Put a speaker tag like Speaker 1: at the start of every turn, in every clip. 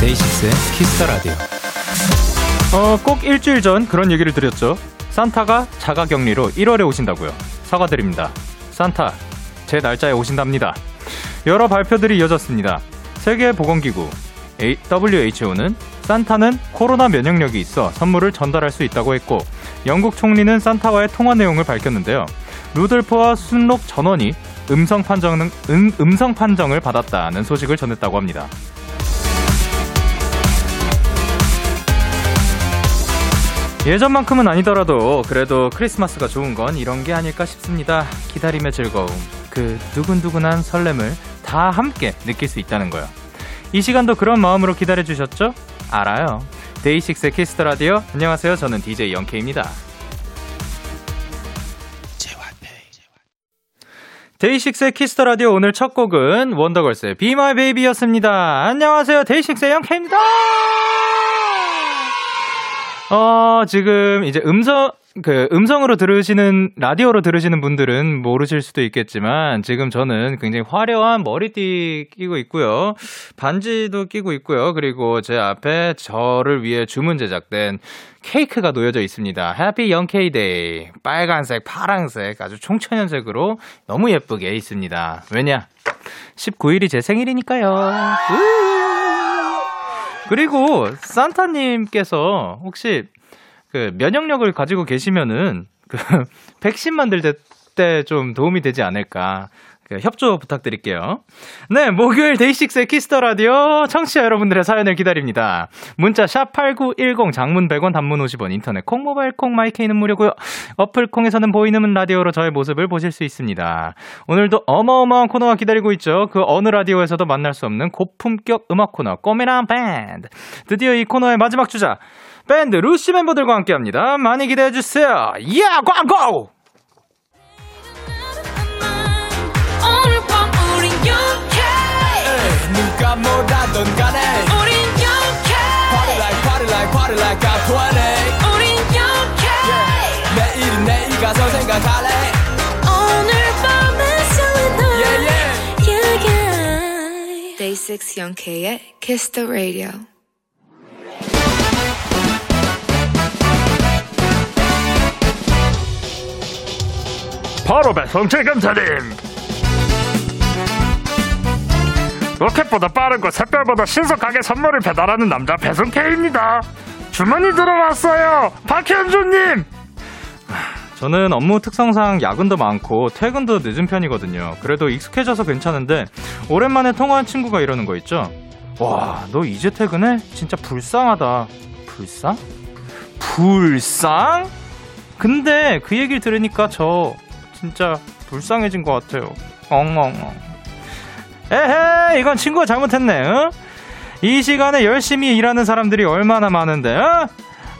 Speaker 1: 데이식스의 키스 더 라디오. 어, 꼭 일주일 전 그런 얘기를 드렸죠. 산타가 자가 격리로 1월에 오신다고요. 사과드립니다. 산타, 제 날짜에 오신답니다. 여러 발표들이 이어졌습니다. 세계보건기구 WHO는 산타는 코로나 면역력이 있어 선물을 전달할 수 있다고 했고 영국 총리는 산타와의 통화 내용을 밝혔는데요. 루돌프와 순록 전원이 음성 판정 음, 음성 판정을 받았다는 소식을 전했다고 합니다. 예전만큼은 아니더라도 그래도 크리스마스가 좋은 건 이런 게 아닐까 싶습니다. 기다림의 즐거움, 그 두근두근한 설렘을 다 함께 느낄 수 있다는 거요. 이 시간도 그런 마음으로 기다려 주셨죠? 알아요. 데이식스의 Kiss the Radio. 안녕하세요. 저는 DJ 영케이입니다. 데이식스의 Kiss the Radio 오늘 첫 곡은 원더걸스의 Be My Baby였습니다. 안녕하세요. 데이식스의 영케이입니다. 어, 지금 이제 음성, 그 음성으로 들으시는 라디오로 들으시는 분들은 모르실 수도 있겠지만 지금 저는 굉장히 화려한 머리띠 끼고 있고요. 반지도 끼고 있고요. 그리고 제 앞에 저를 위해 주문 제작된 케이크가 놓여져 있습니다. Happy 영케이 Day. 빨간색, 파랑색 아주 총천연색으로 너무 예쁘게 있습니다. 왜냐? 19일이 제 생일이니까요. 그리고 산타님께서 혹시 그 면역력을 가지고 계시면은 그 백신 만들 때 좀 도움이 되지 않을까. 그 협조 부탁드릴게요. 네, 목요일 데이식스의 Kiss the Radio 청취자 여러분들의 사연을 기다립니다. 문자 샵 8910 장문 100원 단문 50원 인터넷 콩 모바일 콩 마이케이는 무료고요. 어플 콩에서는 보이는 라디오로 저의 모습을 보실 수 있습니다. 오늘도 어마어마한 코너가 기다리고 있죠. 그 어느 라디오에서도 만날 수 없는 고품격 음악 코너 꽃미남 밴드. 드디어 이 코너의 마지막 주자 밴드 루시 멤버들과 함께합니다. 많이 기대해 주세요. 야 광고! 누가 뭐라던 간에 우린 영케 Party like party like party like I'm 20 우린 영케 yeah. 내일은 내일 가서 생각할래 오늘 밤에 설레는 yeah, yeah. yeah, yeah. Day 6 영케의 Kiss the Radio 바로 배송 최감사님 로켓보다 빠르고 샛별보다 신속하게 선물을 배달하는 남자 배송 K입니다 주문이 들어왔어요 박현주님 저는 업무 특성상 야근도 많고 퇴근도 늦은 편이거든요 그래도 익숙해져서 괜찮은데 오랜만에 통화한 친구가 이러는 거 있죠 와 너 이제 퇴근해? 진짜 불쌍하다 불쌍? 불쌍? 근데 그 얘기를 들으니까 저 진짜 불쌍해진 것 같아요. 엉엉엉. 에헤, 이건 친구가 잘못했네. 어? 이 시간에 열심히 일하는 사람들이 얼마나 많은데. 어?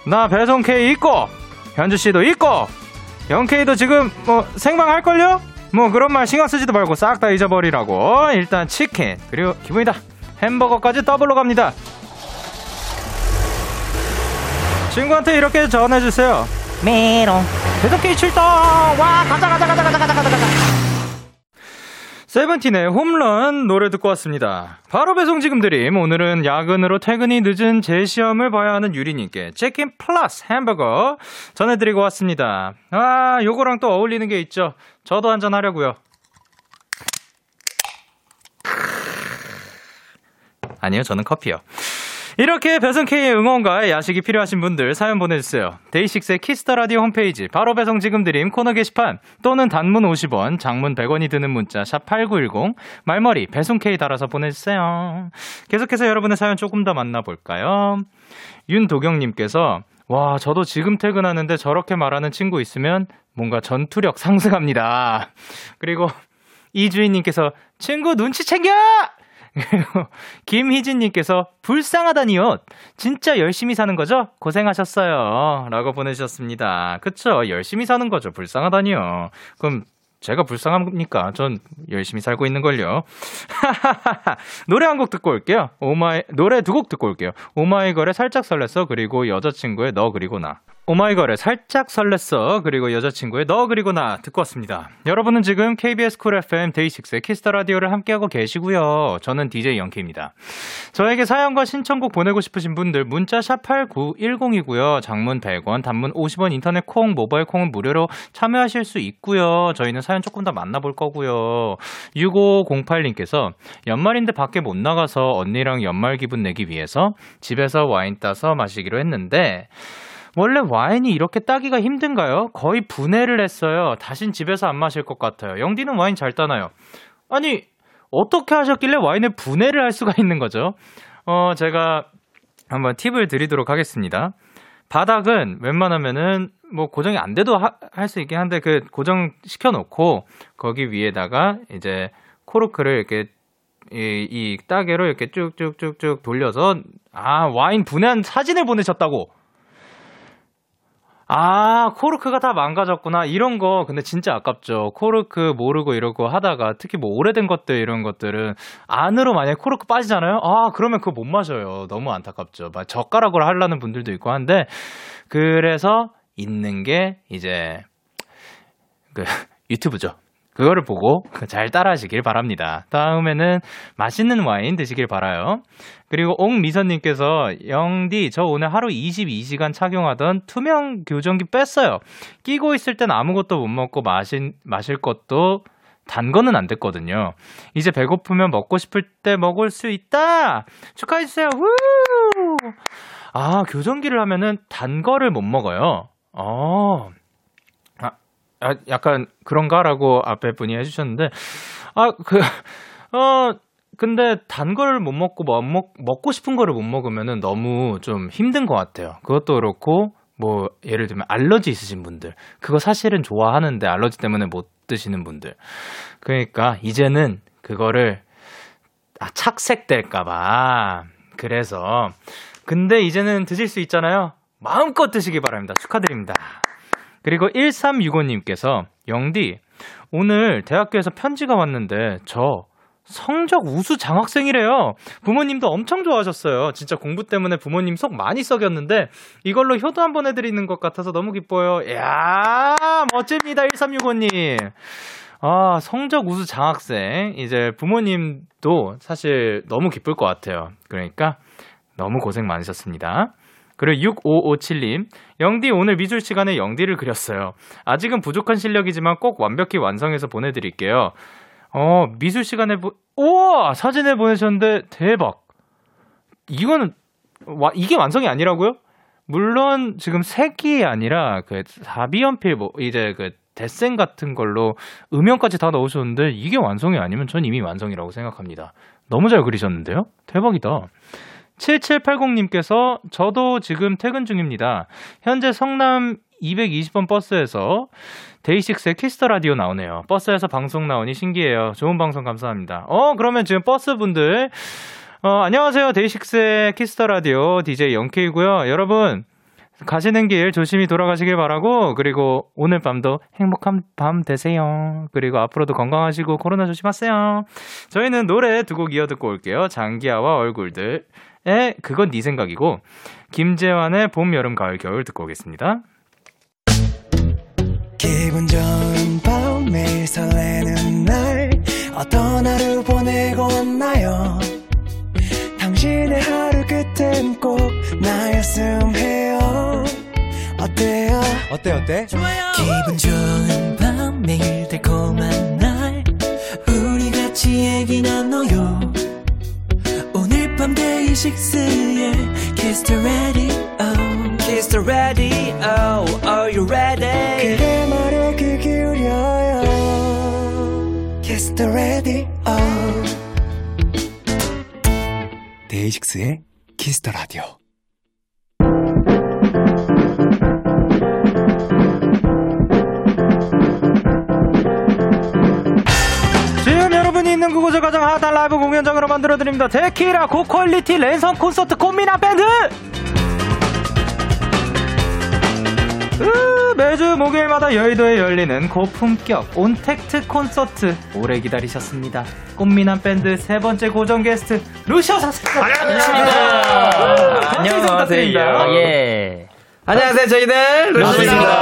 Speaker 1: 나 배송K 있고 현주 씨도 있고 영케이도 지금 뭐 생방 할 걸요? 뭐 그런 말 신경 쓰지도 말고 싹 다 잊어버리라고. 일단 치킨 그리고 기분이다. 햄버거까지 더블로 갑니다. 친구한테 이렇게 전해주세요. 메롱. 배송K 출동! 와, 가자, 가자, 가자, 가자, 가자, 가자, 가자. 세븐틴의 홈런 노래 듣고 왔습니다. 바로 배송 지금 드림. 오늘은 야근으로 퇴근이 늦은 재시험을 봐야 하는 유리님께 치킨 플러스 햄버거 전해드리고 왔습니다. 아, 요거랑 또 어울리는 게 있죠. 저도 한잔 하려고요. 아니요, 저는 커피요. 이렇게 배송K의 응원과 야식이 필요하신 분들 사연 보내주세요. 데이식스의 Kiss the Radio 홈페이지 바로 배송 지금 드림 코너 게시판 또는 단문 50원, 장문 100원이 드는 문자 샵 #8910 말머리 배송K 달아서 보내주세요. 계속해서 여러분의 사연 조금 더 만나볼까요? 윤도경님께서 와 저도 지금 퇴근하는데 저렇게 말하는 친구 있으면 뭔가 전투력 상승합니다. 그리고 이주인님께서 친구 눈치 챙겨! 김희진님께서 불쌍하다니요. 진짜 열심히 사는 거죠? 고생하셨어요. 라고 보내주셨습니다. 그쵸. 열심히 사는 거죠. 불쌍하다니요. 그럼 제가 불쌍합니까? 전 열심히 살고 있는걸요. 노래 한 곡 듣고 올게요. 오마이, 노래 두 곡 듣고 올게요. 오마이걸의 살짝 설렜어. 그리고 여자친구의 너 그리고 나. 오마이걸의 살짝 설렜어 그리고 여자친구의 너 그리고 나 듣고 왔습니다. 여러분은 지금 KBS Cool FM 데이식스의 Kiss the Radio를 함께하고 계시고요. 저는 DJ 영케입니다. 저에게 사연과 신청곡 보내고 싶으신 분들 문자 샵 #8910이고요. 장문 100원, 단문 50원, 인터넷 콩, 모바일 콩은 무료로 참여하실 수 있고요. 저희는 사연 조금 더 만나볼 거고요. 6508님께서 연말인데 밖에 못 나가서 언니랑 연말 기분 내기 위해서 집에서 와인 따서 마시기로 했는데. 원래 와인이 이렇게 따기가 힘든가요? 거의 분해를 했어요. 다신 집에서 안 마실 것 같아요. 영디는 와인 잘 따나요? 아니, 어떻게 하셨길래 와인을 분해를 할 수가 있는 거죠? 어, 제가 한번 팁을 드리도록 하겠습니다. 바닥은 웬만하면은 뭐 고정이 안 돼도 할 수 있긴 한데 그 고정 시켜 놓고 거기 위에다가 이제 코르크를 이렇게 이, 이 따개로 이렇게 쭉쭉쭉쭉 돌려서 아 와인 분해한 사진을 보내셨다고 아, 코르크가 다 망가졌구나. 이런 거, 근데 진짜 아깝죠. 코르크 모르고 이러고 하다가, 특히 뭐 오래된 것들, 이런 것들은, 안으로 만약에 코르크 빠지잖아요? 아, 그러면 그거 못 마셔요. 너무 안타깝죠. 막 젓가락으로 하려는 분들도 있고 한데, 그래서 있는 게, 이제, 그, 유튜브죠. 그거를 보고 잘 따라하시길 바랍니다. 다음에는 맛있는 와인 드시길 바라요. 그리고 옥미선님께서 영디 저 오늘 하루 22시간 착용하던 투명 교정기 뺐어요. 끼고 있을 땐 아무것도 못 먹고 마신, 마실 것도 단 거는 안 됐거든요. 이제 배고프면 먹고 싶을 때 먹을 수 있다! 축하해주세요! 우! 아, 교정기를 하면은 단 거를 못 먹어요. 어. 아, 약간 그런가라고 앞에 분이 해주셨는데, 아, 그, 어, 근데 단걸못 먹고 뭐 먹, 먹고 싶은 거를 못 먹으면은 너무 좀 힘든 것 같아요. 그것도 그렇고, 뭐, 예를 들면 알러지 있으신 분들. 그거 사실은 좋아하는데 알러지 때문에 못 드시는 분들. 그러니까 이제는 그거를, 아, 착색될까봐. 그래서. 근데 이제는 드실 수 있잖아요. 마음껏 드시기 바랍니다. 축하드립니다. 그리고 1365님께서 영디 오늘 대학교에서 편지가 왔는데 저 성적 우수 장학생이래요. 부모님도 엄청 좋아하셨어요. 진짜 공부 때문에 부모님 속 많이 썩였는데 이걸로 효도 한번 해드리는 것 같아서 너무 기뻐요. 이야 멋집니다 1365님. 아 성적 우수 장학생 이제 부모님도 사실 너무 기쁠 것 같아요. 그러니까 너무 고생 많으셨습니다. 그리고 6557님, 영디 오늘 미술 시간에 영디를 그렸어요. 아직은 부족한 실력이지만 꼭 완벽히 완성해서 보내드릴게요. 어, 미술 시간에 보, 우와! 사진을 보내셨는데 대박! 이거는, 와, 이게 완성이 아니라고요? 물론 지금 색이 아니라 그 4B연필 뭐 이제 그 데생 같은 걸로 음영까지 다 넣으셨는데 이게 완성이 아니면 전 이미 완성이라고 생각합니다. 너무 잘 그리셨는데요? 대박이다. 7780님께서 저도 지금 퇴근 중입니다. 현재 성남 220번 버스에서 데이식스의 Kiss the Radio 나오네요. 버스에서 방송 나오니 신기해요. 좋은 방송 감사합니다. 어, 그러면 지금 버스 분들, 어, 안녕하세요. 데이식스의 Kiss the Radio DJ 영케이고요. 여러분, 가시는 길 조심히 돌아가시길 바라고, 그리고 오늘 밤도 행복한 밤 되세요. 그리고 앞으로도 건강하시고 코로나 조심하세요. 저희는 노래 두 곡 이어 듣고 올게요. 장기하와 얼굴들의 그건 네 생각이고 김재환의 봄, 여름, 가을, 겨울 듣고 오겠습니다. 기분 좋은 밤 매일 설레는 날 어떤 하루 보내고 왔나요? 당신의 하루 끝엔 꼭 나였음 해요. 어때요? 어때 어때? 좋아요. 기분 좋은 밤 매일 달콤한 날. 우리 같이 얘기 나눠요 밤 데이식스의 Kiss the Radio Kiss the Radio Are you ready? 그대 말에 귀 기울여요 Kiss the Radio 데이식스의 Kiss 곳을 가장 핫한 라이브 공연장으로 만들어드립니다. 데키라 고quality 랜선 콘서트 꽃미남 밴드! 으, 매주 목요일마다 여의도에 열리는 고품격 온택트 콘서트 오래 기다리셨습니다. 꽃미남 밴드 세 번째 고정 게스트 루시 오셨습니다.
Speaker 2: 안녕하세요.
Speaker 1: 아,
Speaker 2: 예.
Speaker 3: 안녕하세요, 저희는 루시입니다.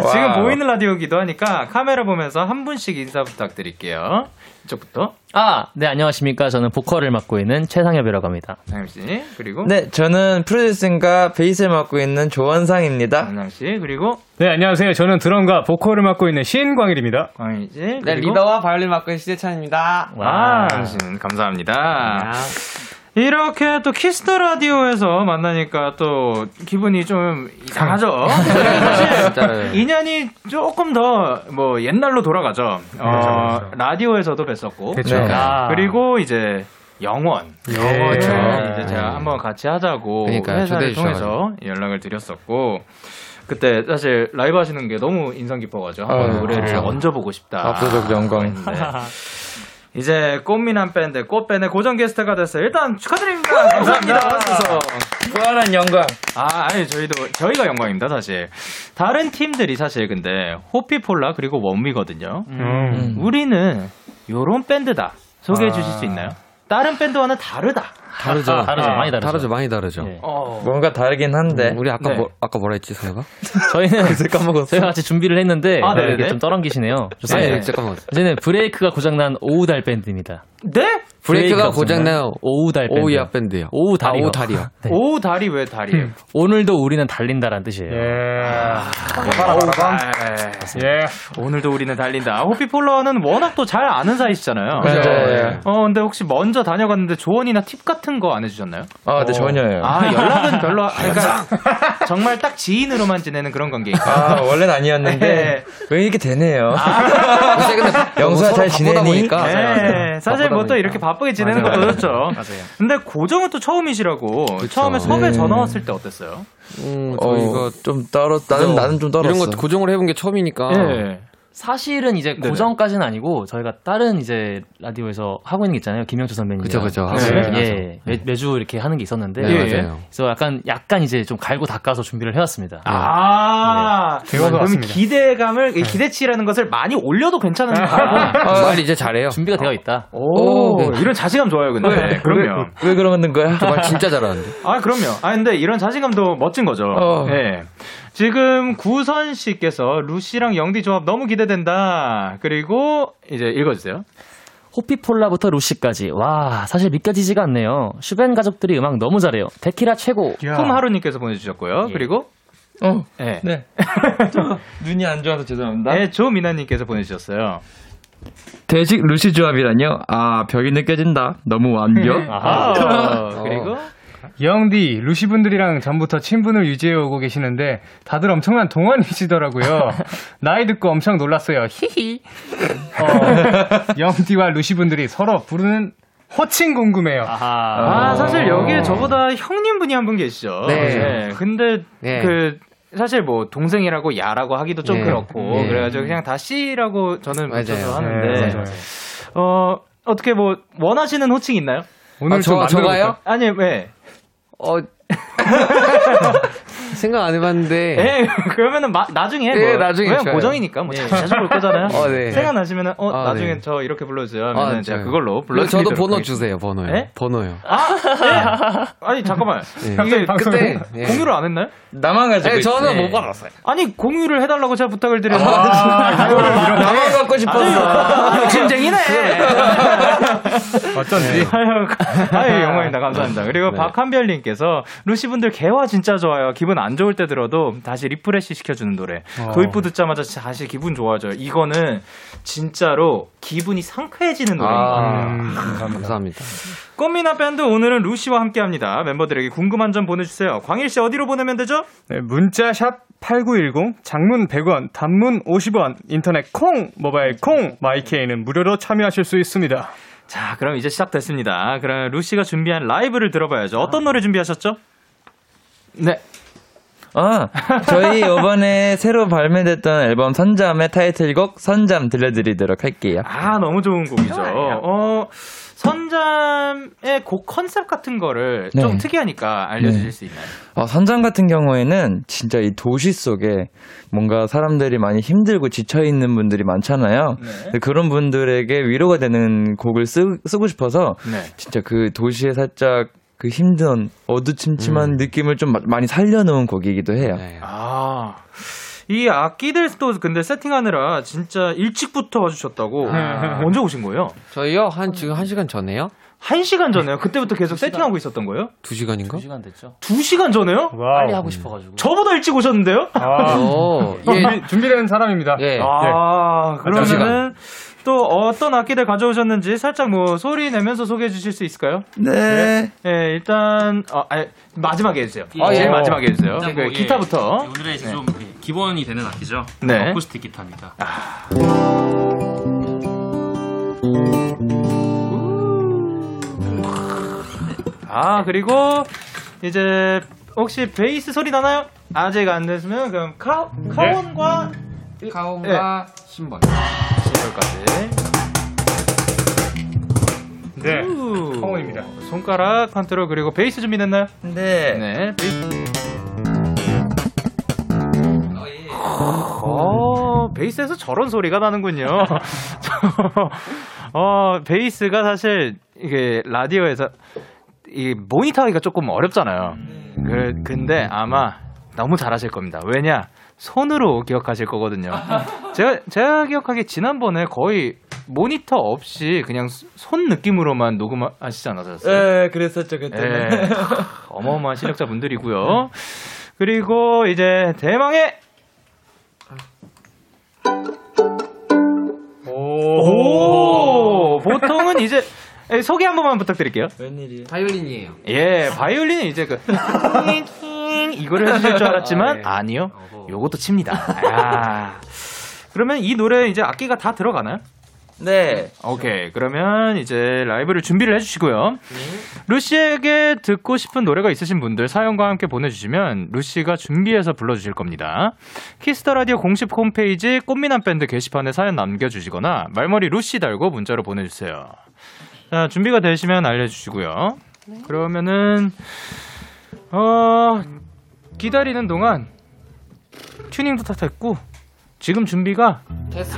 Speaker 1: 네, 아, 예. 지금
Speaker 3: Wow.
Speaker 1: 보이는 라디오기도 하니까 카메라 보면서 한 분씩 인사 부탁드릴게요. 이쪽부터
Speaker 2: 아, 네, 안녕하십니까. 저는 보컬을 맡고 있는 최상엽이라고 합니다.
Speaker 1: 상엽 씨 그리고
Speaker 3: 네, 저는 producing과 베이스를 맡고 있는 조원상입니다.
Speaker 1: 원상 씨 그리고
Speaker 4: 네, 안녕하세요. 저는 드럼과 보컬을 맡고 있는 신광일입니다.
Speaker 1: 광일 씨
Speaker 3: 네,
Speaker 1: 그리고
Speaker 3: 리더와 바이올린 맡고 있는 신예찬입니다.
Speaker 1: 아, 예찬 씨 감사합니다. 이렇게 또 Kiss the Radio에서 만나니까 또 기분이 좀 이상하죠. 사실 인연이 조금 더 뭐 옛날로 돌아가죠. 어, 라디오에서도 뵀었고,
Speaker 4: 그쵸.
Speaker 3: 네.
Speaker 2: 아.
Speaker 1: 그리고 이제 영원.
Speaker 4: 영원.
Speaker 1: 네,
Speaker 4: 그쵸.
Speaker 1: 이제 제가 한번 같이 하자고
Speaker 5: 그러니까요.
Speaker 1: 회사를 통해서 연락을 드렸었고. 그때 사실 라이브 하시는 게 너무 인상 깊어가지고 한번
Speaker 3: 아,
Speaker 1: 노래를. 얹어보고 싶다.
Speaker 3: 압도적 영광.
Speaker 1: 했는데 이제 꽃미남 밴드 꽃밴의 고정 게스트가 됐어요. 일단 축하드립니다. 감사합니다.
Speaker 3: 부활한 영광.
Speaker 1: 아, 아니 저희도 저희가 영광입니다, 사실. 다른 팀들이 사실 근데 호피폴라 그리고 원미거든요.
Speaker 4: 음.
Speaker 1: 우리는 요런 밴드다. 소개해 주실 수 있나요? 다른 밴드와는 다르다.
Speaker 5: 다르죠.
Speaker 2: 다르죠. 많이 다르죠.
Speaker 5: 다르죠. 많이 다르죠.
Speaker 2: 예.
Speaker 1: 어.
Speaker 3: 뭔가 다르긴 한데.
Speaker 5: 우리 아까
Speaker 1: 네.
Speaker 5: 뭐 아까 뭐라 했지, 서해가?
Speaker 2: 저희는 저희가 같이 준비를 했는데
Speaker 1: 아,
Speaker 2: 네. 이게 좀 떠넘기시네요. 좋습니다.
Speaker 1: 네.
Speaker 5: 잠깐만.
Speaker 2: 저희는 브레이크가 고장난 오우달 밴드입니다.
Speaker 1: 네?
Speaker 5: 브레이크가 고장나요.
Speaker 2: 오우달 밴드.
Speaker 5: 오우야 밴드요.
Speaker 2: 오우 다리요.
Speaker 5: 아, 오우 다리요.
Speaker 2: 네.
Speaker 1: 오 다리 왜 다리예요?
Speaker 2: 오늘도 우리는 달린다라는 뜻이에요.
Speaker 4: 예.
Speaker 1: 아,
Speaker 4: 예.
Speaker 1: 오늘도 우리는 달린다. 호피폴라는 워낙 또 잘 아는 사이시잖아요.
Speaker 3: 맞아요.
Speaker 1: 네. 어, 근데 혹시 먼저 다녀갔는데 조언이나 팁 같은 거 안 해주셨나요?
Speaker 3: 아, 네, 전혀요.
Speaker 1: 아, 연락은 별로, 그러니까 정말 딱 지인으로만 지내는 그런 관계인가?
Speaker 3: 아, 원래는 아니었는데.
Speaker 1: 네.
Speaker 3: 왜 이렇게 되네요.
Speaker 5: 근데
Speaker 3: 영수야, 잘
Speaker 5: 바쁘다
Speaker 3: 지내니?
Speaker 5: 보니까.
Speaker 1: 네, 사실 뭐 또 이렇게 바 쁘게 지내는
Speaker 2: 맞아요.
Speaker 1: 것도 좋죠.
Speaker 2: 맞아요.
Speaker 1: 근데 고정은 또 처음이시라고. 처음에 섭외
Speaker 3: 네.
Speaker 1: 전화 왔을 때 어땠어요?
Speaker 5: 음,
Speaker 3: 어,
Speaker 5: 저희가
Speaker 3: 좀 떨어, 나는, 나는 좀 떨었어.
Speaker 5: 이런 거 고정을 해본 게 처음이니까.
Speaker 1: 예.
Speaker 2: 사실은 이제
Speaker 1: 네네.
Speaker 2: 고정까지는 아니고 저희가 다른 이제 라디오에서 하고 있는 게 있잖아요. 김영철 선배님.
Speaker 5: 그죠, 그죠.
Speaker 1: 네.
Speaker 2: 예, 매, 매주 이렇게 하는 게 있었는데.
Speaker 5: 네,
Speaker 1: 예, 예.
Speaker 5: 맞아요.
Speaker 2: 그래서 약간 약간 이제 좀 갈고 닦아서 준비를 해왔습니다.
Speaker 1: 아,
Speaker 4: 배워서
Speaker 1: 그럼. 기대감을, 이 기대치라는 것을 많이 올려도 괜찮은 거
Speaker 5: 아, 말 이제 잘해요.
Speaker 2: 준비가 되어 있다.
Speaker 1: 오,
Speaker 5: 오.
Speaker 1: 이런 자신감 좋아요, 근데. 그럼요.
Speaker 3: 왜 그러는 거야?
Speaker 5: 말 진짜 잘하는데.
Speaker 1: 아, 그럼요. 아, 근데 이런 자신감도 멋진 거죠.
Speaker 3: 어.
Speaker 1: 네. 지금 구선 씨께서 루시랑 영디 조합 너무 기대된다. 그리고 이제 읽어주세요.
Speaker 2: 호피폴라부터 루시까지. 와, 사실 믿겨지지가 않네요. 슈벤 가족들이 음악 너무 잘해요. 데키라 최고.
Speaker 4: 야.
Speaker 1: 쿰하루님께서 보내주셨고요.
Speaker 2: 예.
Speaker 1: 그리고
Speaker 3: 어,
Speaker 1: 네.
Speaker 3: 네. 저 눈이 안 좋아서 죄송합니다.
Speaker 1: 네, 조미나님께서 보내주셨어요.
Speaker 3: 대식 루시 조합이라뇨? 아, 벽이 느껴진다. 너무 완벽.
Speaker 1: 아,
Speaker 5: 어.
Speaker 1: 그리고
Speaker 4: 영디, 루시 분들이랑 전부터 친분을 유지해 오고 계시는데 다들 엄청난 동안이시더라고요. 나이 듣고 엄청 놀랐어요. 히히. 어, 영디와 루시 분들이 서로 부르는 호칭 궁금해요.
Speaker 1: 아, 사실 여기에 저보다 형님 분이 한 분 계시죠.
Speaker 5: 네.
Speaker 1: 근데
Speaker 5: 네.
Speaker 1: 그 사실 뭐 동생이라고 야라고 하기도 좀
Speaker 5: 네.
Speaker 1: 그렇고
Speaker 5: 네.
Speaker 1: 그래가지고 그냥 다 씨라고 저는 하는데
Speaker 4: 네, 맞아요.
Speaker 1: 어 어떻게 뭐 원하시는 호칭 있나요?
Speaker 4: 오늘
Speaker 5: 아,
Speaker 4: 좀
Speaker 5: 저- 저가요?
Speaker 1: 아니 왜?
Speaker 5: 어. 생각 안 해봤는데.
Speaker 1: 예, 그러면은 마- 나중에 해.
Speaker 5: 네,
Speaker 1: 뭐.
Speaker 5: 나중에
Speaker 1: 왜냐면
Speaker 5: 좋아요.
Speaker 1: 고정이니까 뭐 자주 자주 볼 거잖아요.
Speaker 5: 어, 네.
Speaker 1: 생각나시면은 어
Speaker 5: 아,
Speaker 1: 나중에
Speaker 5: 네.
Speaker 1: 저 이렇게 불러주세요. 하면은
Speaker 5: 아,
Speaker 1: 제가
Speaker 5: 좋아요.
Speaker 1: 그걸로 불러드리도록
Speaker 5: 저도 번호
Speaker 1: 하겠습니다.
Speaker 5: 주세요, 번호요.
Speaker 1: 네?
Speaker 5: 번호요.
Speaker 1: 아, 네. 아니 잠깐만. 이게
Speaker 5: 그때. 예.
Speaker 1: 공유를 안 했나요?
Speaker 3: 나만 가지고
Speaker 5: 네, 저는. 못 받았어요.
Speaker 1: 아니 공유를 해달라고 제가 부탁을 드렸는데
Speaker 5: 아,
Speaker 3: 나만 갖고 싶었어.
Speaker 1: 욕심쟁이네.
Speaker 4: 어쩐지.
Speaker 1: 아유, 아유 영광입니다. 감사합니다. 그리고 박한별님께서 루시 분들 개화 진짜 좋아요. 기분 안 좋을 때 들어도 다시 refresh 시켜주는 노래.
Speaker 4: 어.
Speaker 1: 도입부 듣자마자 다시 기분 좋아져요. 이거는 진짜로 기분이 상쾌해지는 노래입니다.
Speaker 5: 아,
Speaker 4: 음,
Speaker 5: 감사합니다.
Speaker 1: 꽃미나 밴드 오늘은 루시와 함께합니다. 멤버들에게 궁금한 점 보내주세요. 광일 씨 어디로 보내면 되죠?
Speaker 4: 네, 문자 샵 8910, 장문 100원, 단문 50원, 인터넷 콩, 모바일 콩, 마이케이는 무료로 참여하실 수 있습니다.
Speaker 1: 자, 그럼 이제 시작됐습니다. 그럼 루시가 준비한 라이브를 들어봐야죠. 어떤 노래 준비하셨죠? 네.
Speaker 3: 아, 저희 이번에 새로 발매됐던 앨범 선잠의 타이틀곡 선잠 들려드리도록 할게요.
Speaker 1: 아, 너무 좋은 곡이죠. 어, 선잠의 곡 컨셉 같은 거를
Speaker 3: 네.
Speaker 1: 좀 특이하니까 알려주실
Speaker 3: 네.
Speaker 1: 수 있나요?
Speaker 3: 어, 선잠 같은 경우에는 진짜 이 도시 속에 뭔가 사람들이 많이 힘들고 지쳐있는 분들이 많잖아요.
Speaker 1: 네.
Speaker 3: 그런 분들에게 위로가 되는 곡을 쓰, 쓰고 싶어서
Speaker 1: 네.
Speaker 3: 진짜 그 도시에 살짝 그 힘든 어두침침한 느낌을 좀 마- 많이 살려놓은 곡이기도 해요.
Speaker 5: 네.
Speaker 1: 아. 이 악기들도 근데 세팅하느라 진짜 일찍부터 와주셨다고. 언제 오신 거예요?
Speaker 5: 저희요 한 지금 한 시간 전에요?
Speaker 1: 한 시간 전에요? 그때부터 계속 세팅하고 있었던 거예요?
Speaker 5: 두 시간인가?
Speaker 2: 2시간 됐죠?
Speaker 1: 두 시간 전에요?
Speaker 2: 빨리 하고 싶어가지고.
Speaker 1: 저보다 일찍 오셨는데요?
Speaker 4: 아,
Speaker 5: 오, 예,
Speaker 4: 준비, 준비된 사람입니다.
Speaker 5: 예.
Speaker 1: 아,
Speaker 5: 두
Speaker 1: 그러면은
Speaker 5: 시간.
Speaker 1: 또 어떤 악기들 가져오셨는지 살짝 뭐 소리 내면서 소개해 주실 수 있을까요?
Speaker 3: 네.
Speaker 1: 예, 일단 어, 아, 마지막에 해주세요.
Speaker 5: 아,
Speaker 1: 제일
Speaker 5: 예.
Speaker 1: 마지막에 해주세요. 그
Speaker 6: 뭐, 예,
Speaker 1: 기타부터.
Speaker 6: 오늘의 이제 좀 예, 기본이 되는 악기죠.
Speaker 1: 네.
Speaker 6: 어쿠스틱 기타입니다.
Speaker 1: 아 그리고 이제 혹시 베이스 소리 나나요? 아직 안 됐으면 그럼 카 카온과
Speaker 5: 카온과 신발.
Speaker 1: 여기까지.
Speaker 4: 네.
Speaker 1: 우.
Speaker 4: 카혼입니다.
Speaker 1: 손가락 컨트롤 그리고 베이스 준비됐나요?
Speaker 3: 네.
Speaker 1: 네. 베이스. 어, 베이스에서 저런 소리가 나는군요. 어, 베이스가 사실 이게 라디오에서 이 모니터 하기가 조금 어렵잖아요. 그, 근데 아마 너무 잘하실 겁니다. 왜냐? 손으로 기억하실 거거든요. 제가, 제가 기억하기에 지난번에 거의 모니터 없이 그냥 손 느낌으로만 녹음하시지 않았어요?
Speaker 3: 네, 그랬었죠, 그때는.
Speaker 1: 예. 어마어마한 실력자 분들이고요. 그리고 이제 대망의 오, 보통은 이제 예, 소개 한 번만 부탁드릴게요.
Speaker 3: 웬일이에요?
Speaker 5: 바이올린이에요.
Speaker 1: 예, 바이올린은 이제 그 이거를 해주실 줄 알았지만
Speaker 5: 아, 예.
Speaker 1: 아니요. 요것도 칩니다. 아. 그러면 이 노래 이제 악기가 다 들어가나요?
Speaker 3: 네.
Speaker 1: 오케이. 그러면 이제 라이브를 준비를 해주시고요. 루시에게 듣고 싶은 노래가 있으신 분들 사연과 함께 보내주시면 루시가 준비해서 불러주실 겁니다. 키스 더 라디오 공식 홈페이지 꽃미남 밴드 게시판에 사연 남겨주시거나 말머리 루시 달고 문자로 보내주세요. 자, 준비가 되시면 알려주시고요. 그러면은 어 기다리는 동안 튜닝도 다 됐고 지금 준비가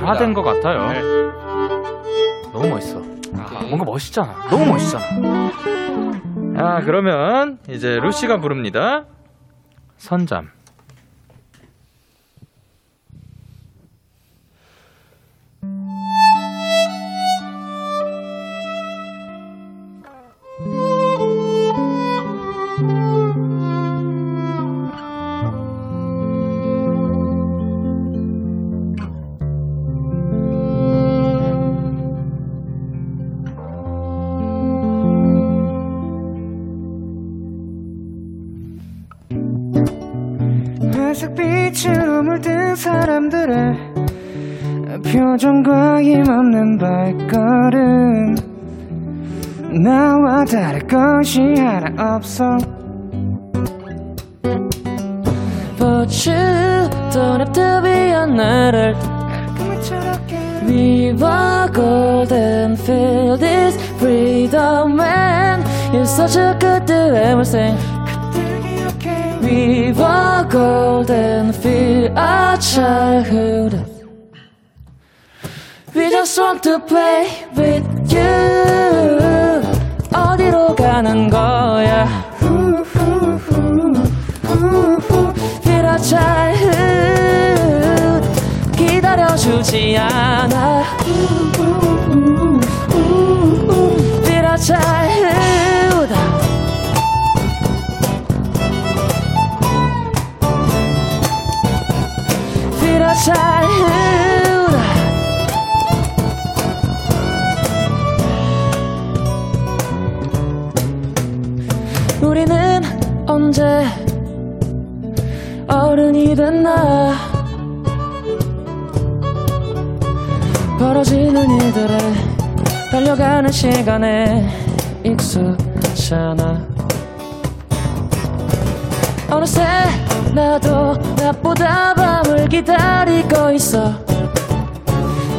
Speaker 1: 다 된 것 같아요. 너무 멋있어. 아, 뭔가 멋있잖아. 너무 멋있잖아. 아, 그러면 이제 루시가 부릅니다. 선잠.
Speaker 7: 사람들의 표정과 힘없는 발걸음 나와 다를 것이 하나 없어
Speaker 2: But you don't have to be another We were golden feel this freedom when You're such a good to everything We were golden feel our childhood We just want to play with you 어디로 가는 거야 Feel our childhood 기다려주지 않아 Feel our childhood Our childhood 우리는 언제 어른이 됐나? 벌어지는 일들에 달려가는 시간에 익숙잖아 어느새 나도 낮보다 밤을 기다리고 있어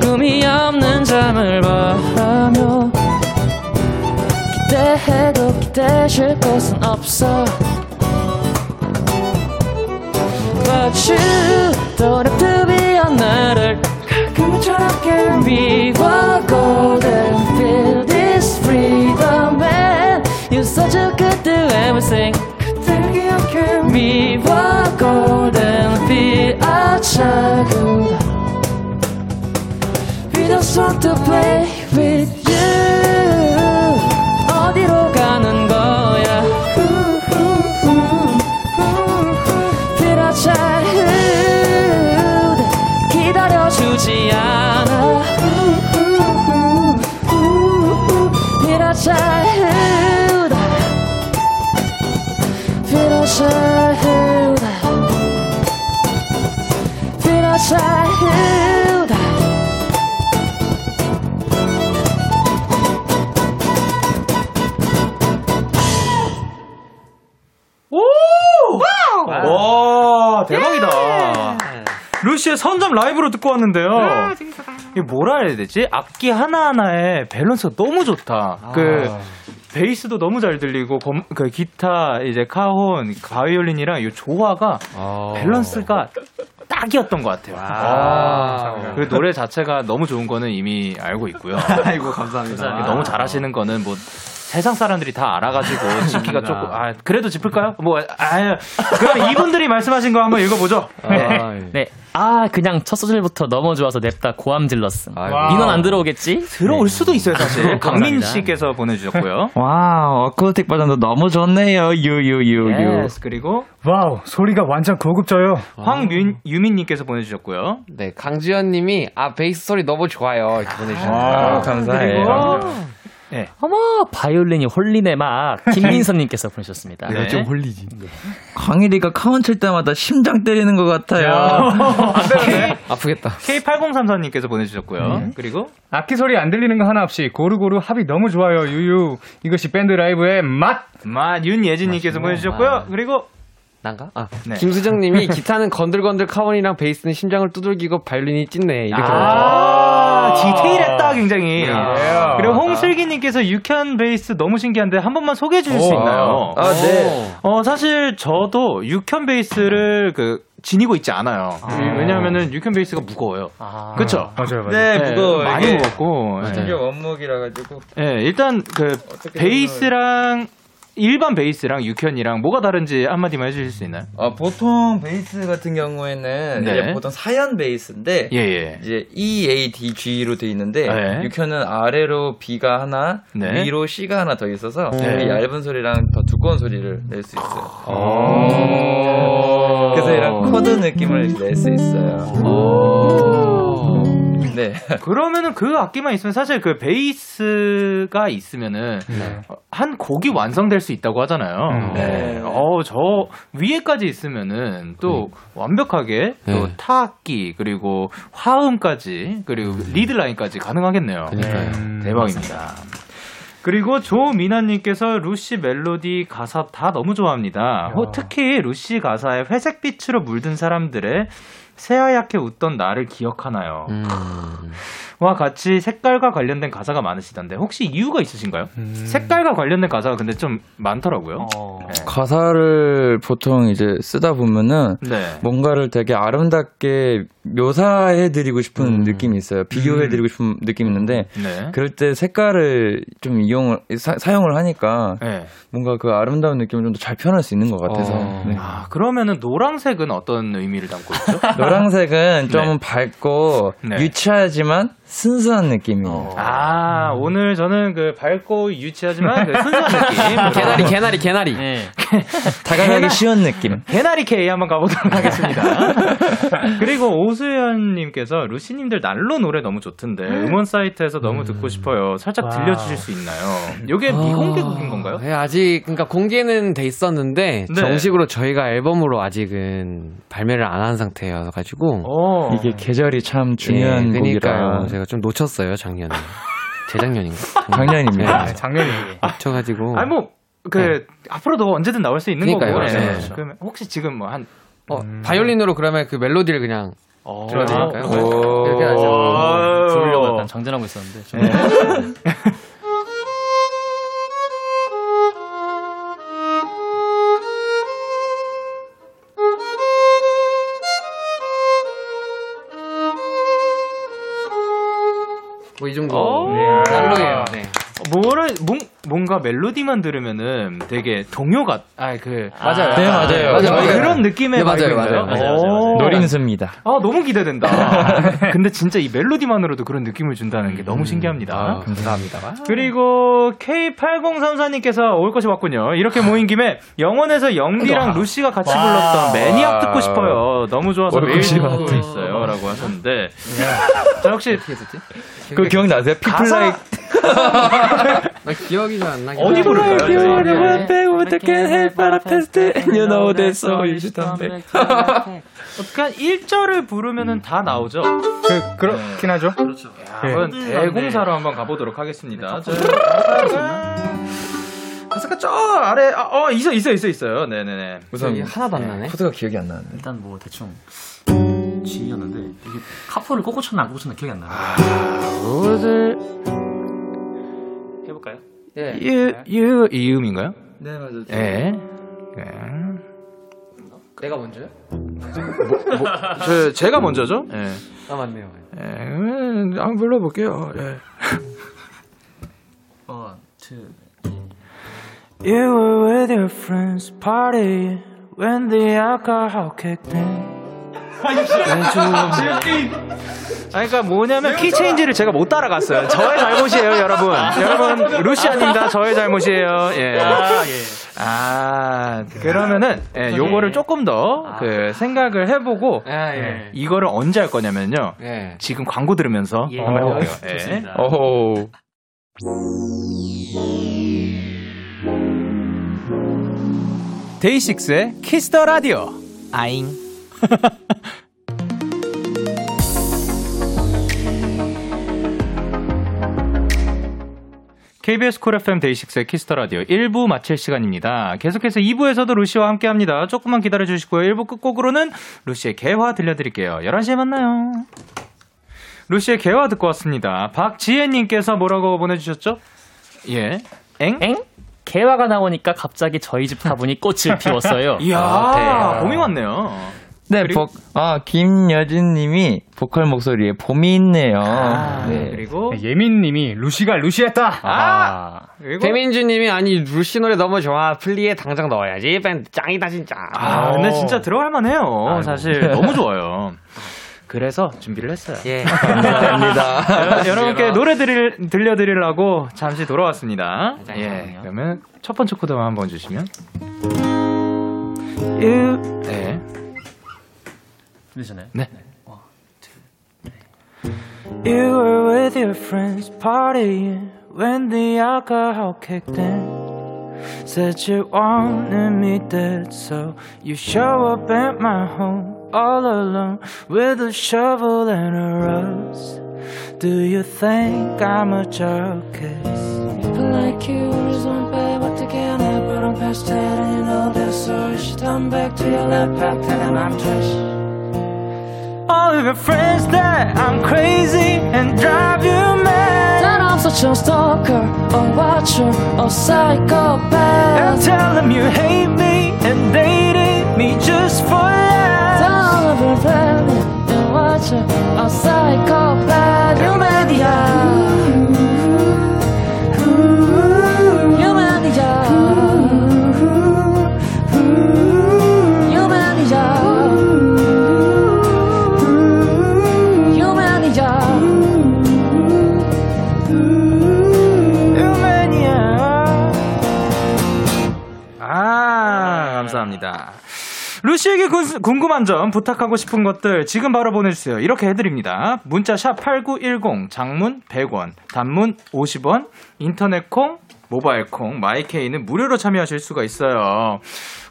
Speaker 2: 꿈이 없는 잠을 바라며 기대해도 기대실 곳은 없어 But you don't have to be on 나를 저렇게 미워 golden feel this freedom and you're such a good do everything 기억해 미워 golden feel a childhood We just want to play with
Speaker 1: 선잠 라이브로 듣고 왔는데요. 이게 뭐라 해야 되지? 악기 하나하나에 밸런스가 너무 좋다. 그 베이스도 너무 잘 들리고 검- 그 기타 이제 카혼, 바이올린이랑 이 조화가 밸런스가 딱이었던 것 같아요.
Speaker 5: 아,
Speaker 1: 그 노래 자체가 너무 좋은 거는 이미 알고 있고요.
Speaker 3: 아이고 감사합니다.
Speaker 1: 너무 잘하시는 거는 뭐 세상 사람들이 다 알아가지고 짚기가 조금 아 그래도 짚을까요? 뭐 아, 그럼 이분들이 말씀하신 거 한번 읽어보죠.
Speaker 5: 아,
Speaker 2: 네. 아, 그냥 첫 소절부터 너무 좋아서 냅다 고함 질렀음.
Speaker 5: 아이고.
Speaker 2: 민원 안 들어오겠지?
Speaker 1: 들어올 수도 있어요 사실. 강민
Speaker 2: 감사합니다.
Speaker 1: 씨께서 보내주셨고요.
Speaker 3: 와 어쿠스틱 버전도 너무 좋네요. 유유유유.
Speaker 1: Yes, 그리고
Speaker 4: wow, 소리가 완전 고급져요.
Speaker 1: 황유민님께서 보내주셨고요.
Speaker 5: 네, 강지현 님이, 아, 베이스 소리 너무 좋아요. 이렇게
Speaker 3: 아,
Speaker 5: 보내주셨네요.
Speaker 3: 감사해요.
Speaker 1: 네.
Speaker 2: 어머, 바이올린이 홀리네 막. 김민선님께서 보내셨습니다.
Speaker 1: 네. 좀
Speaker 3: 홀리지. 광일이가 카혼 칠 때마다 심장 때리는 것 같아요.
Speaker 5: 아프겠다.
Speaker 1: K8034님께서 보내주셨고요. 그리고
Speaker 4: 악기 소리 안 들리는 거 하나 없이 고루고루 합이 너무 좋아요. 유유. 이것이 밴드 라이브의 맛.
Speaker 1: 마 윤예진님께서 보내주셨고요. 그리고
Speaker 5: 난가? 아,
Speaker 1: 네.
Speaker 5: 김수정 님이 기타는 건들건들 카혼이랑 베이스는 심장을 두들기고 바이올린이 찢네. 이렇게
Speaker 1: 아, 디테일했다 굉장히. 그리고 홍슬기 님께서 육현 베이스 너무 신기한데 한 번만 소개해 주실 수
Speaker 4: 오.
Speaker 1: 있나요?
Speaker 3: 아 네.
Speaker 1: 어 사실 저도 육현 베이스를 그 지니고 있지 않아요. 왜냐하면은 육현 베이스가 무거워요.
Speaker 2: 아.
Speaker 1: 그렇죠?
Speaker 4: 맞아요, 맞아요.
Speaker 3: 네, 무거워요.
Speaker 1: 많이
Speaker 3: 이게
Speaker 1: 무겁고.
Speaker 3: 심지어
Speaker 1: 예.
Speaker 3: 원목이라 가지고
Speaker 1: 예, 일단 그 베이스랑 일반 베이스랑 육현이랑 뭐가 다른지 한마디만 해주실 수 있나요?
Speaker 3: 어, 보통 베이스 같은 경우에는
Speaker 1: 네.
Speaker 3: 이제 보통 사현 베이스인데
Speaker 1: 예, 예.
Speaker 3: 이제 E, A, D, G로 돼 있는데
Speaker 1: 네.
Speaker 3: 육현은 아래로 B가 하나,
Speaker 1: 네.
Speaker 3: 위로 C가 하나 더 있어서
Speaker 1: 네.
Speaker 3: 이 얇은 소리랑 더 두꺼운 소리를 낼 수 있어요.
Speaker 1: 오.
Speaker 3: 그래서 이런 코드 느낌을 낼 수 있어요. 네.
Speaker 1: 그러면은 그 악기만 있으면 사실 그 베이스가 있으면은 한 곡이 완성될 수 있다고 하잖아요.
Speaker 4: 음.
Speaker 1: 네. 어, 저 위에까지 있으면은 또 완벽하게 또
Speaker 5: 네.
Speaker 1: 타악기 그리고 화음까지 그리고 리드 라인까지 가능하겠네요.
Speaker 5: 그러니까요.
Speaker 1: 네, 대박입니다. 그리고 조미나님께서 루시 멜로디 가사 다 너무 좋아합니다. 어, 특히 루시 가사에 회색빛으로 물든 사람들의 새하얗게 웃던 나를 기억하나요?
Speaker 5: 음.
Speaker 1: 와 같이 색깔과 관련된 가사가 많으시던데 혹시 이유가 있으신가요? 색깔과 관련된 가사가 근데 좀 많더라고요. 네.
Speaker 3: 가사를 보통 이제 쓰다 보면은
Speaker 1: 네.
Speaker 3: 뭔가를 되게 아름답게 묘사해드리고 싶은
Speaker 5: 음.
Speaker 3: 느낌이 있어요. 비교해드리고 싶은 느낌이 있는데
Speaker 1: 네.
Speaker 3: 그럴 때 색깔을 좀 이용을 사, 사용을 하니까
Speaker 1: 네.
Speaker 3: 뭔가 그 아름다운 느낌을 좀 더 잘 표현할 수 있는 것 같아서
Speaker 5: 어.
Speaker 3: 네.
Speaker 1: 아 그러면은 노란색은 어떤 의미를 담고 있죠?
Speaker 3: 노란색은 좀
Speaker 1: 네.
Speaker 3: 밝고
Speaker 1: 네.
Speaker 3: 유치하지만 순수한 느낌이에요.
Speaker 1: 아 오늘 저는 그 밝고 유치하지만 그 순수한 느낌.
Speaker 5: 개나리, 개나리, 개나리.
Speaker 1: 네.
Speaker 3: 다가가기 쉬운 느낌.
Speaker 1: 개나리 K 한번 가보도록 하겠습니다. 그리고 오수연님께서 루시님들 난로 노래 너무 좋던데 음원 사이트에서 너무 듣고 싶어요. 살짝 들려주실 수 있나요? 이게 미공개곡인 건가요?
Speaker 5: 네, 아직 그러니까 공개는 돼 있었는데
Speaker 1: 네.
Speaker 5: 정식으로 저희가 앨범으로 아직은 발매를 안 한 상태여서 가지고
Speaker 1: 어.
Speaker 3: 이게 계절이 참 중요한
Speaker 5: 예,
Speaker 3: 곡이라
Speaker 5: 그러니까요. 제가 좀 놓쳤어요 작년에 재작년인가
Speaker 3: 작년입니다.
Speaker 4: 아, 작년에.
Speaker 5: 놓쳐가지고
Speaker 1: 아니 뭐 그 앞으로도 언제든 나올 수 있는
Speaker 5: 그러니까요.
Speaker 1: 거고.
Speaker 5: 네.
Speaker 1: 네. 그러면 혹시 지금 뭐한
Speaker 5: 어, 바이올린으로 그러면 그 멜로디를 그냥
Speaker 1: 어.
Speaker 5: 들어드릴까요?
Speaker 3: 오.
Speaker 5: 이렇게 하죠.
Speaker 1: 오.
Speaker 2: 부르려고 약간 장전하고 있었는데. 좀
Speaker 5: 정도.
Speaker 1: 오.
Speaker 5: 네. 날로예요. 네.
Speaker 1: 뭐를 뭔, 뭔가 멜로디만 들으면은 되게 동요 같. 아 그
Speaker 5: 맞아요.
Speaker 3: 네, 맞아요.
Speaker 5: 맞아요.
Speaker 3: 저희가
Speaker 1: 그런 느낌의
Speaker 5: 네, 맞아요? 맞아요,
Speaker 6: 맞아요, 맞아요,
Speaker 1: 오.
Speaker 3: 노린수입니다.
Speaker 1: 아 너무 기대된다. 근데 진짜 이 멜로디만으로도 그런 느낌을 준다는 게 너무 신기합니다.
Speaker 5: 아, 감사합니다.
Speaker 1: 그리고 K8034님께서 올 것이 왔군요. 이렇게 모인 김에 영원에서 영디랑 루시가 같이 불렀던 매니악 듣고 싶어요. 너무 좋아서
Speaker 3: 올
Speaker 1: 매일 듣고. 있어요. 라고 하셨는데. 자, 혹시
Speaker 3: 그 기억나세요? 피플라이
Speaker 5: 나 기억이 잘 안 나긴
Speaker 1: 어디
Speaker 5: 하는데.
Speaker 1: 부를까요?
Speaker 5: 네.
Speaker 3: You know that so you should come back.
Speaker 1: 약간 1절을 부르면은 다 나오죠?
Speaker 4: 그, 그렇긴 하죠.
Speaker 6: 그렇죠.
Speaker 1: 한번 대공사로 한번 가보도록 하겠습니다. 저, 가사가 저 아래, 아, 어, 있어, 있어, 있어, 있어요. 네네네.
Speaker 5: 우선 하나도 안 나네.
Speaker 3: 코드가 기억이 안 나는데.
Speaker 6: 일단 뭐 대충 G였는데 이게 카포를 꽂고 쳤나 안 꽂고 쳤나 기억이 안 나요. 해볼까 요?
Speaker 5: 예.
Speaker 1: 유, 유, 이음인가요?
Speaker 3: 네, 맞아요.
Speaker 1: 예. 네.
Speaker 5: 내가 먼저요?
Speaker 1: 저, 제가 먼저죠? 예.
Speaker 5: 아 맞네요.
Speaker 1: 예, 음, 한번 불러볼게요. 예.
Speaker 6: One, two.
Speaker 7: You were with your friends party when the alcohol kicked in.
Speaker 1: 아니, 그러니까 뭐냐면 키 체인지를 제가 못 따라갔어요. 저의 잘못이에요, 여러분. 여러분, 루시 아닙니다. 저의 잘못이에요. 예. 아, 그러면은 예, 요거를 조금 더 그 생각을 해보고
Speaker 5: 아 예.
Speaker 1: 이거를 언제 할 거냐면요.
Speaker 5: 예.
Speaker 1: 지금 광고 들으면서
Speaker 6: 예.
Speaker 1: 한번 해볼게요. 예.
Speaker 6: 좋습니다.
Speaker 3: 오호.
Speaker 1: 데이식스의 키스 더 라디오. 아잉. KBS 쿨 FM 데이식스의 키스 더 라디오 1부 마칠 시간입니다. 계속해서 2부에서도 루시와 함께 합니다. 조금만 기다려 주시고요. 1부 끝곡으로는 루시의 개화 들려드릴게요. 11시에 만나요. 루시의 개화 듣고 왔습니다. 박지혜님께서 뭐라고 보내주셨죠? 예. 엥?
Speaker 2: 엥? 개화가 나오니까 갑자기 저희 집 화분이 꽃을 피웠어요.
Speaker 1: 이야,
Speaker 3: 아,
Speaker 1: 봄이 왔네요.
Speaker 3: 네,
Speaker 1: 그리고-
Speaker 3: 복, 아, 김여진 님이 보컬 목소리에 봄이 있네요.
Speaker 1: 아,
Speaker 3: 네.
Speaker 1: 그리고
Speaker 4: 네, 예민님이 루시가 루시했다.
Speaker 1: 아, 그리고
Speaker 5: 배민주님이 아니 루시 노래 너무 좋아. 플리에 당장 넣어야지. 밴드 짱이다 진짜.
Speaker 1: 아, 근데
Speaker 4: 어.
Speaker 1: 진짜 들어갈 만해요. 사실 너무 좋아요. 그래서 준비를 했어요.
Speaker 5: 예.
Speaker 3: 감사합니다.
Speaker 1: 여- 여러분께 노래 드릴, 들려드리려고 잠시 돌아왔습니다. 예.
Speaker 2: 잠깐만요.
Speaker 1: 그러면 첫 번째 코드만 한번 주시면. 유, 네.
Speaker 6: 들리시나요?
Speaker 1: 네.
Speaker 7: You were with your friends partying when the alcohol kicked in. Said you wanted me dead, so you show up at my home all alone with a shovel and a rose. Do you think I'm a joker? People like you always want bad what they can have, but I'm past that and you know that, so you should turn back to your left path and I'm trash. All of your friends that I'm crazy and drive you mad.
Speaker 2: Then I'm such a stalker, a watcher, a psychopath.
Speaker 7: And tell them you hate me and they hate me just for laughs.
Speaker 2: All of your friends a watcher, a psychopath. You maniac.
Speaker 1: 아, 감사합니다. 루시에게 군- 궁금한 점, 부탁하고 싶은 것들 지금 바로 보내주세요. 이렇게 해드립니다. 문자 샵 8910, 장문 100원, 단문 50원, 인터넷 콩, 모바일 콩, 마이케이는 무료로 참여하실 수가 있어요.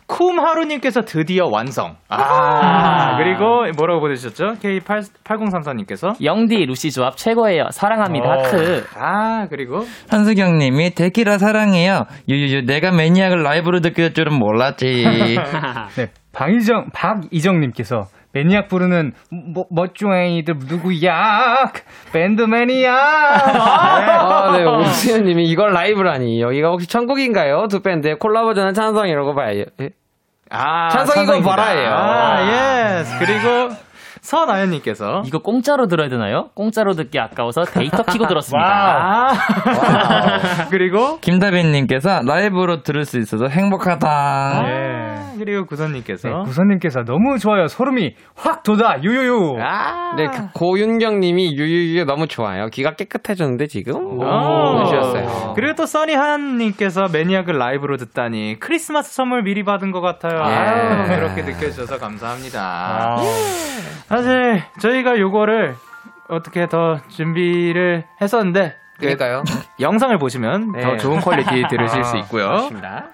Speaker 1: 쿰하루님께서 드디어 완성. 아, 그리고 뭐라고 보내주셨죠? K8034님께서.
Speaker 2: 영디 루시 조합 최고예요. 사랑합니다. 하트.
Speaker 1: 아, 그리고.
Speaker 3: 한수경님이 데키라 사랑해요. 유유유 내가 Maniac을 라이브로 느낄 줄은 몰랐지.
Speaker 4: 네, 방이정, 박이정님께서 Maniac 부르는 뭐, 멋쟁이들 누구야? 밴드 Maniac!
Speaker 5: 아, 네, 오수연 님이 이걸 라이브라니. 여기가 혹시 천국인가요? 두 밴드의 콜라보전은 찬성이라고 봐요. 예?
Speaker 1: 아, 찬성입니다.
Speaker 5: 바라예요.
Speaker 1: 아, yes. 그리고 서나연님께서.
Speaker 2: 이거 공짜로 들어야 되나요? 공짜로 듣기 아까워서 데이터 키고 들었습니다.
Speaker 1: 아, 그리고.
Speaker 3: 김다빈님께서 라이브로 들을 수 있어서 행복하다.
Speaker 1: 아, 그리고 구선님께서.
Speaker 4: 네, 구선님께서 너무 좋아요. 소름이 확 돋아. 유유유.
Speaker 1: 아,
Speaker 5: 네, 그 고윤경님이 유유유 너무 좋아요. 귀가 깨끗해졌는데 지금?
Speaker 1: 오.
Speaker 5: 해주셨어요.
Speaker 1: 그리고 또 써니한님께서 매니악을 라이브로 듣다니 크리스마스 선물 미리 받은 것 같아요. 아유, 그렇게 느껴주셔서 감사합니다. 사실 저희가 요거를 어떻게 더 준비를 했었는데 그
Speaker 5: 그러니까요.
Speaker 1: 영상을 보시면
Speaker 5: 네.
Speaker 1: 더 좋은 퀄리티 들으실 수 있고요.
Speaker 5: 맞습니다.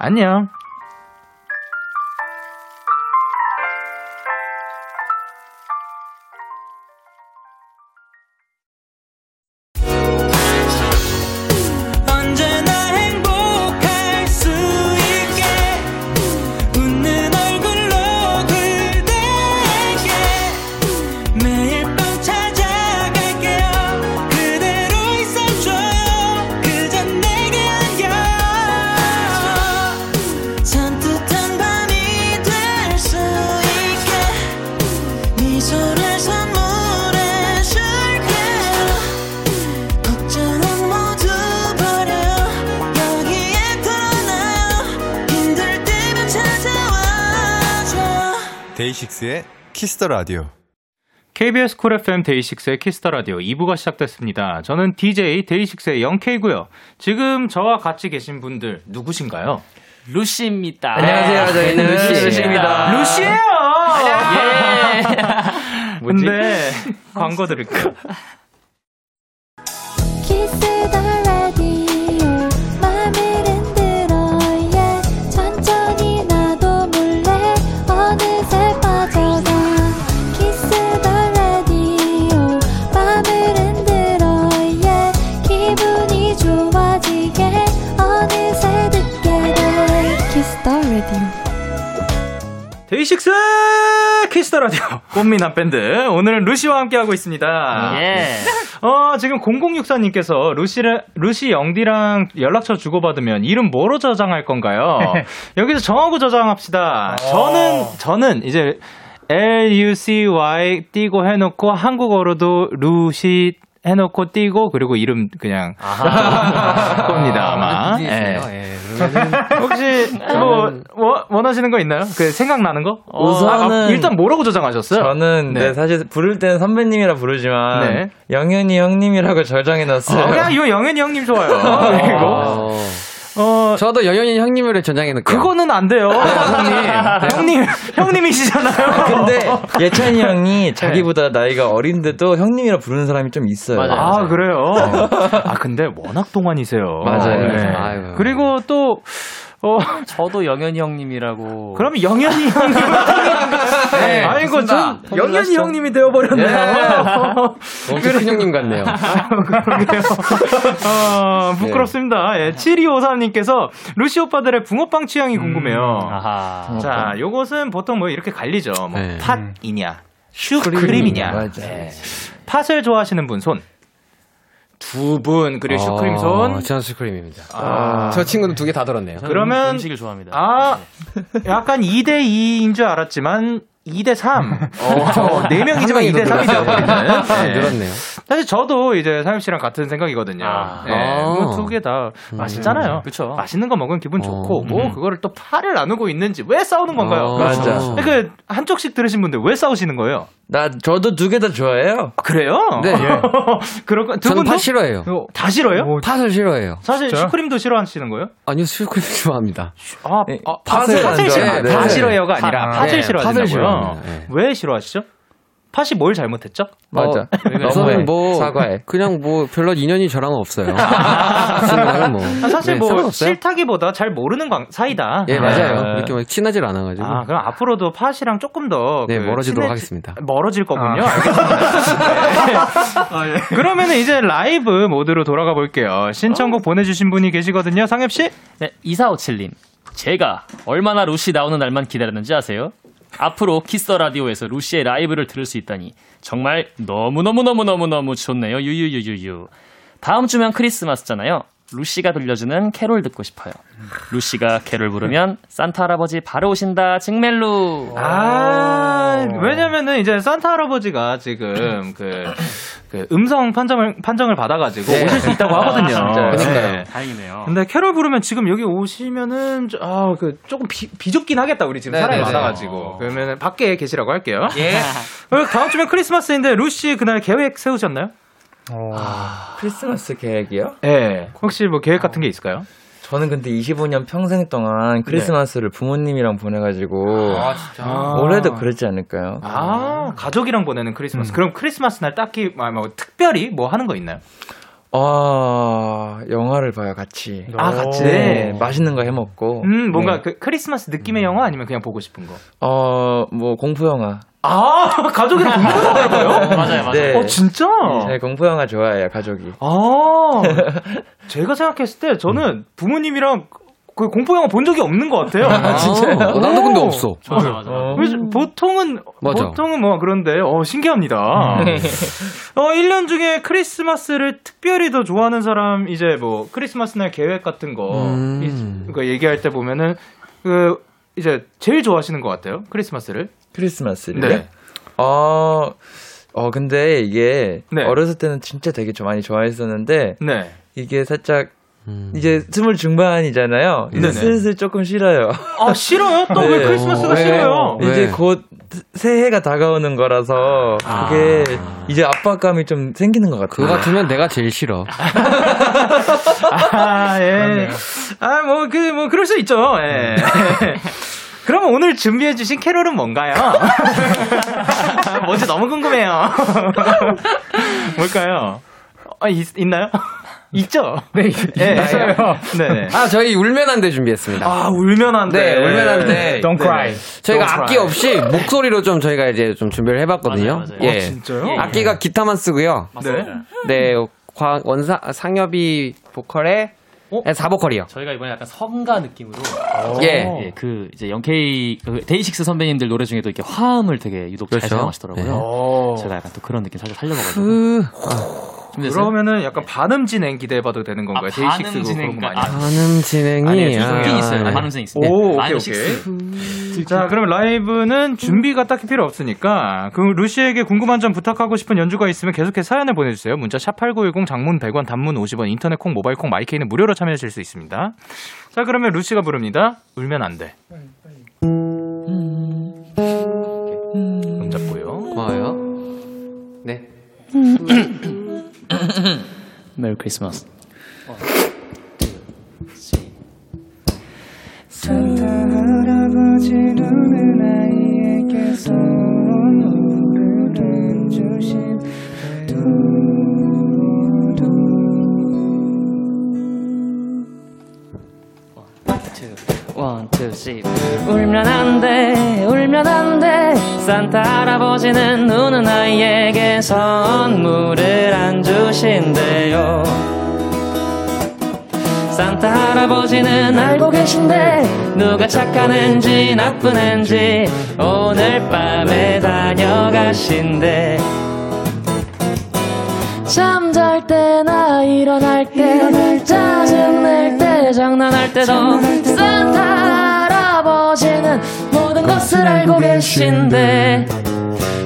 Speaker 1: 안녕.
Speaker 8: 키스 더 라디오.
Speaker 1: KBS 쿨 FM 데이식스의 키스 더 라디오 2부가 시작됐습니다. 저는 DJ 데이식스의 영케이고요. 지금 저와 같이 계신 분들 누구신가요?
Speaker 2: 루시입니다.
Speaker 3: 안녕하세요. 저희는
Speaker 2: 루시입니다.
Speaker 3: 루시입니다.
Speaker 1: 루시예요.
Speaker 2: 예.
Speaker 1: 근데 광고 드릴게요. 데이식스 키스 더 라디오 꽃미남 밴드 오늘은 루시와 함께하고 있습니다.
Speaker 2: 예.
Speaker 1: 어, 지금 0064님께서 루시를, 루시 영디랑 연락처 주고받으면 이름 뭐로 저장할 건가요? 여기서 정하고 저장합시다. 저는, 저는 이제 L-U-C-Y 띄고 해놓고 한국어로도 루시 해놓고 띄고 그리고 이름 그냥 겁니다 아마. 예. 혹시 뭐 워- 원하시는 거 있나요? 그 생각나는 거?
Speaker 3: 우선은
Speaker 1: 아, 아, 일단 뭐라고 저장하셨어요?
Speaker 3: 저는 네.
Speaker 1: 네.
Speaker 3: 사실 부를 때는 선배님이라 부르지만
Speaker 1: 네.
Speaker 3: 영현이 형님이라고 저장해 놨어요.
Speaker 1: 어, 그냥 이거 영현이 형님 좋아요. 그리고
Speaker 5: 어,
Speaker 1: 어
Speaker 5: 저도 여연이 형님을 전장해 놓을게요.
Speaker 1: 그거는 안 돼요, 형님. 형님, 형님이시잖아요.
Speaker 3: 근데 예찬이 형이 자기보다 나이가 어린데도 형님이라 부르는 사람이 좀 있어요.
Speaker 2: 맞아요.
Speaker 1: 아, 그래요? 아, 근데 워낙 동안이세요.
Speaker 3: 맞아요.
Speaker 1: 네.
Speaker 5: 아이고.
Speaker 1: 그리고 또, 어,
Speaker 2: 저도 영현이 형님이라고.
Speaker 1: 그러면 영현이 형님. 네. 아이고, 전 영현이 형님이 되어버렸네요.
Speaker 5: 엄청 큰 형님 같네요.
Speaker 1: 그러게요. 어, 부끄럽습니다. 예, 7253님께서 루시 오빠들의 붕어빵 취향이 궁금해요.
Speaker 2: 아하.
Speaker 1: 자, 요것은 보통 뭐 이렇게 갈리죠. 뭐
Speaker 5: 네.
Speaker 1: 팥이냐, 슈크림이냐. 네. 팥을 좋아하시는 분 손. 두 분, 그리고 슈크림 손.
Speaker 5: 어, 저는 슈크림입니다.
Speaker 1: 아,
Speaker 5: 저 친구는 두 개 다 들었네요.
Speaker 1: 그러면-
Speaker 2: 음식을 좋아합니다.
Speaker 1: 아, 약간 2대2인 줄 알았지만, 2대 3. 어, 4명이지만
Speaker 5: 한 명이
Speaker 1: 2대 3이
Speaker 5: 더
Speaker 1: 되어버리는.
Speaker 5: 네.
Speaker 1: 네.
Speaker 5: 늘었네요.
Speaker 1: 사실 저도 이제 사유 씨랑 같은 생각이거든요.
Speaker 2: 아.
Speaker 1: 네,
Speaker 5: 아.
Speaker 1: 뭐두 개 다 맛있잖아요.
Speaker 2: 그쵸.
Speaker 1: 맛있는 거 먹으면 기분
Speaker 5: 어.
Speaker 1: 좋고, 뭐 그거를 또 팔을 나누고 있는지 왜 싸우는 건가요?
Speaker 5: 어,
Speaker 3: 맞아.
Speaker 1: 그 한쪽씩 들으신 분들 왜 싸우시는 거예요?
Speaker 3: 나 저도 두 개 다 좋아해요.
Speaker 1: 아, 그래요?
Speaker 5: 네.
Speaker 1: 그럴 거, 두
Speaker 5: 저는
Speaker 1: 분도
Speaker 5: 팥 싫어해요.
Speaker 1: 다 싫어요?
Speaker 4: 뭐,
Speaker 5: 팥을 싫어해요.
Speaker 1: 사실
Speaker 4: 진짜요?
Speaker 1: 슈크림도 싫어하시는 거예요?
Speaker 5: 아니요, 슈크림 좋아합니다.
Speaker 1: 아,
Speaker 3: 네,
Speaker 1: 아
Speaker 3: 팥을
Speaker 1: 팥을,
Speaker 3: 안
Speaker 1: 싫어.
Speaker 3: 좋아해요.
Speaker 1: 다
Speaker 3: 네.
Speaker 1: 싫어요가 아니라
Speaker 5: 팥,
Speaker 1: 팥을
Speaker 5: 네. 팥을. 네.
Speaker 1: 왜 싫어하시죠? 팥이 뭘 잘못했죠?
Speaker 3: 맞아.
Speaker 5: 어,
Speaker 3: 너무해.
Speaker 5: 저는 뭐
Speaker 3: 사과해.
Speaker 5: 그냥 뭐 별로 인연이 저랑은 없어요. 뭐.
Speaker 1: 아, 사실
Speaker 5: 네,
Speaker 1: 뭐. 싫다기보다 잘 모르는 관- 사이다.
Speaker 5: 예 맞아요.
Speaker 1: 네.
Speaker 5: 이렇게 막 친하질 않아가지고.
Speaker 1: 아, 그럼 앞으로도 팥이랑 조금 더
Speaker 5: 네
Speaker 1: 그
Speaker 5: 멀어지도록
Speaker 1: 친해지-
Speaker 5: 하겠습니다.
Speaker 1: 멀어질 거군요. 알겠습니다. 네. 그러면은 이제 라이브 모드로 돌아가 볼게요. 신청곡 보내주신 분이 계시거든요. 상엽 씨.
Speaker 6: 네, 2457님. 제가 얼마나 루시 나오는 날만 기다렸는지 아세요? 앞으로 키스 라디오에서 루시의 라이브를 들을 수 있다니 정말 너무너무너무너무너무 좋네요. 유유유유유. 다음 주면 크리스마스잖아요. 루시가 들려주는 캐롤 듣고 싶어요. 루시가 캐롤 부르면 산타 할아버지 바로 오신다. 증말루.
Speaker 1: 아, 왜냐면은 이제 산타 할아버지가 지금 그, 그 음성 판정을, 판정을 받아가지고
Speaker 3: 네.
Speaker 1: 오실 수 있다고 하거든요.
Speaker 3: 진짜요?
Speaker 1: 네.
Speaker 6: 다행이네요.
Speaker 1: 근데 캐롤 부르면 지금 여기 오시면은 저- 아, 그 조금 비, 비좁긴 하겠다. 우리 지금
Speaker 5: 네,
Speaker 1: 사람이
Speaker 5: 네, 네.
Speaker 1: 많아가지고. 그러면은 밖에 계시라고 할게요.
Speaker 5: 예.
Speaker 1: 다음 주면 크리스마스인데 루시 그날 계획 세우셨나요?
Speaker 3: 크리스마스 계획이요?
Speaker 1: 네. 혹시 뭐 계획 같은 게 있을까요?
Speaker 3: 저는 근데 25년 평생 동안 크리스마스를 부모님이랑 보내가지고
Speaker 1: 아.
Speaker 3: 올해도 그러지 않을까요?
Speaker 1: 아, 가족이랑 보내는 크리스마스. 그럼 크리스마스 날 딱히 뭐, 뭐 특별히 뭐 하는 거 있나요?
Speaker 3: 아 영화를 봐요 같이.
Speaker 1: 아, 같이?
Speaker 3: 네, 맛있는 거 해 먹고.
Speaker 1: 음, 뭔가
Speaker 3: 네.
Speaker 1: 그 크리스마스 느낌의 영화 아니면 그냥 보고 싶은 거?
Speaker 3: 어 뭐 공포 영화.
Speaker 1: 아, 가족이랑 공포 영화를 봐요?
Speaker 6: 맞아요, 맞아요.
Speaker 3: 네.
Speaker 1: 어, 진짜?
Speaker 3: 네, 공포 영화 좋아해요 가족이.
Speaker 1: 아, 제가 생각했을 때 저는 부모님이랑 그 공포 영화 본 적이 없는 것 같아요.
Speaker 5: 아, 진짜요? 나도 근데 없어.
Speaker 6: 맞아, 맞아.
Speaker 3: 어.
Speaker 1: 보통은
Speaker 5: 맞아.
Speaker 1: 보통은 뭐 그런데 어 신기합니다. 어 1년 중에 크리스마스를 특별히 더 좋아하는 사람 이제 뭐 크리스마스 날 계획 같은 거
Speaker 5: 음.
Speaker 1: 이- 그거 얘기할 때 보면은 그 이제 제일 좋아하시는 것 같아요. 크리스마스를.
Speaker 3: 크리스마스를.
Speaker 1: 네.
Speaker 3: 어, 어 근데 이게
Speaker 1: 네.
Speaker 3: 어렸을 때는 진짜 되게 좀 많이 좋아했었는데
Speaker 1: 네.
Speaker 3: 이게 살짝
Speaker 5: 음.
Speaker 3: 이제 스물 중반이잖아요. 이제
Speaker 1: 네네.
Speaker 3: 슬슬 조금 싫어요.
Speaker 1: 아 싫어요? 또왜
Speaker 3: 네.
Speaker 1: 크리스마스가
Speaker 5: 어, 왜?
Speaker 1: 싫어요?
Speaker 5: 왜?
Speaker 3: 이제 곧 새해가 다가오는 거라서 그게 이제 압박감이 좀 생기는 것
Speaker 5: 그거
Speaker 3: 같아요.
Speaker 5: 같으면 내가 제일 싫어.
Speaker 1: 아, 예. 아, 뭐, 그, 뭐, 그럴 수 있죠. 예. 그러면 오늘 준비해주신 캐롤은 뭔가요? 뭔지 너무 궁금해요. 뭘까요? 아, 있, 있나요? 있죠?
Speaker 4: 네,
Speaker 1: 예.
Speaker 4: 있어요.
Speaker 1: 네네.
Speaker 5: 아 저희 울면 안 돼 준비했습니다.
Speaker 1: 아, 울면 안 돼.
Speaker 5: 네, 울면 안 돼.
Speaker 4: Don't cry.
Speaker 5: 저희가
Speaker 1: Don't
Speaker 5: 악기
Speaker 1: cry.
Speaker 5: 없이 목소리로 좀 저희가 이제 좀 준비를 해봤거든요.
Speaker 6: 맞아요, 맞아요.
Speaker 5: 예.
Speaker 1: 아, 진짜요?
Speaker 6: 예.
Speaker 5: 악기가 기타만 쓰고요.
Speaker 1: 네.
Speaker 5: 네, 과, 원사 상엽이 보컬에
Speaker 6: 어?
Speaker 5: 네, 4보컬이요.
Speaker 6: 저희가 이번에 약간 성가 느낌으로
Speaker 5: 예.
Speaker 6: 예, 그 이제 영케이 그 데이식스 선배님들 노래 중에도 이렇게 화음을 되게 유독 잘
Speaker 5: 그렇죠.
Speaker 6: 사용하시더라고요.
Speaker 5: 네.
Speaker 1: 오.
Speaker 6: 제가 약간 또 그런 느낌 살짝 살려봐가지고
Speaker 5: 으,
Speaker 6: 준비됐어요?
Speaker 1: 그러면은 약간 반음 진행 기대해봐도 되는 건가요?
Speaker 6: 아, 반음
Speaker 1: 그런
Speaker 6: 진행. 아,
Speaker 5: 반음 진행이
Speaker 1: 아니에요,
Speaker 5: 아,
Speaker 6: 있긴 있어요.
Speaker 5: 네.
Speaker 6: 반음성 있습니다.
Speaker 1: 오, 오케이, 오케이.
Speaker 6: 식스.
Speaker 1: 자, 그럼 라이브는 준비가 딱히 필요 없으니까 그 루시에게 궁금한 점 부탁하고 싶은 연주가 있으면 계속해서 사연을 보내주세요. 문자 샵 8910 장문 100원 단문 50원 인터넷 콩 모바일 콩 마이케이는 무료로 참여하실 수 있습니다. 자, 그러면 루시가 부릅니다. 울면 안 돼. 음 잡고요.
Speaker 5: 고마워요. 네.
Speaker 6: 메리 크리스마스.
Speaker 7: 산타 할아버지 눈은 아이에게 선물을 주신
Speaker 2: Two, three. 울면 안 돼, 울면 안 돼. 산타 할아버지는 우는 아이에게 선물을 안 주신대요. 산타 할아버지는 알고 계신데 누가 착한 앤지 나쁜 앤지 오늘 밤에 다녀가신대. 잠잘 때나 일어날 때 짜증낼 때 장난할 때도 산타 할아버지는 모든 것을 알고 계신데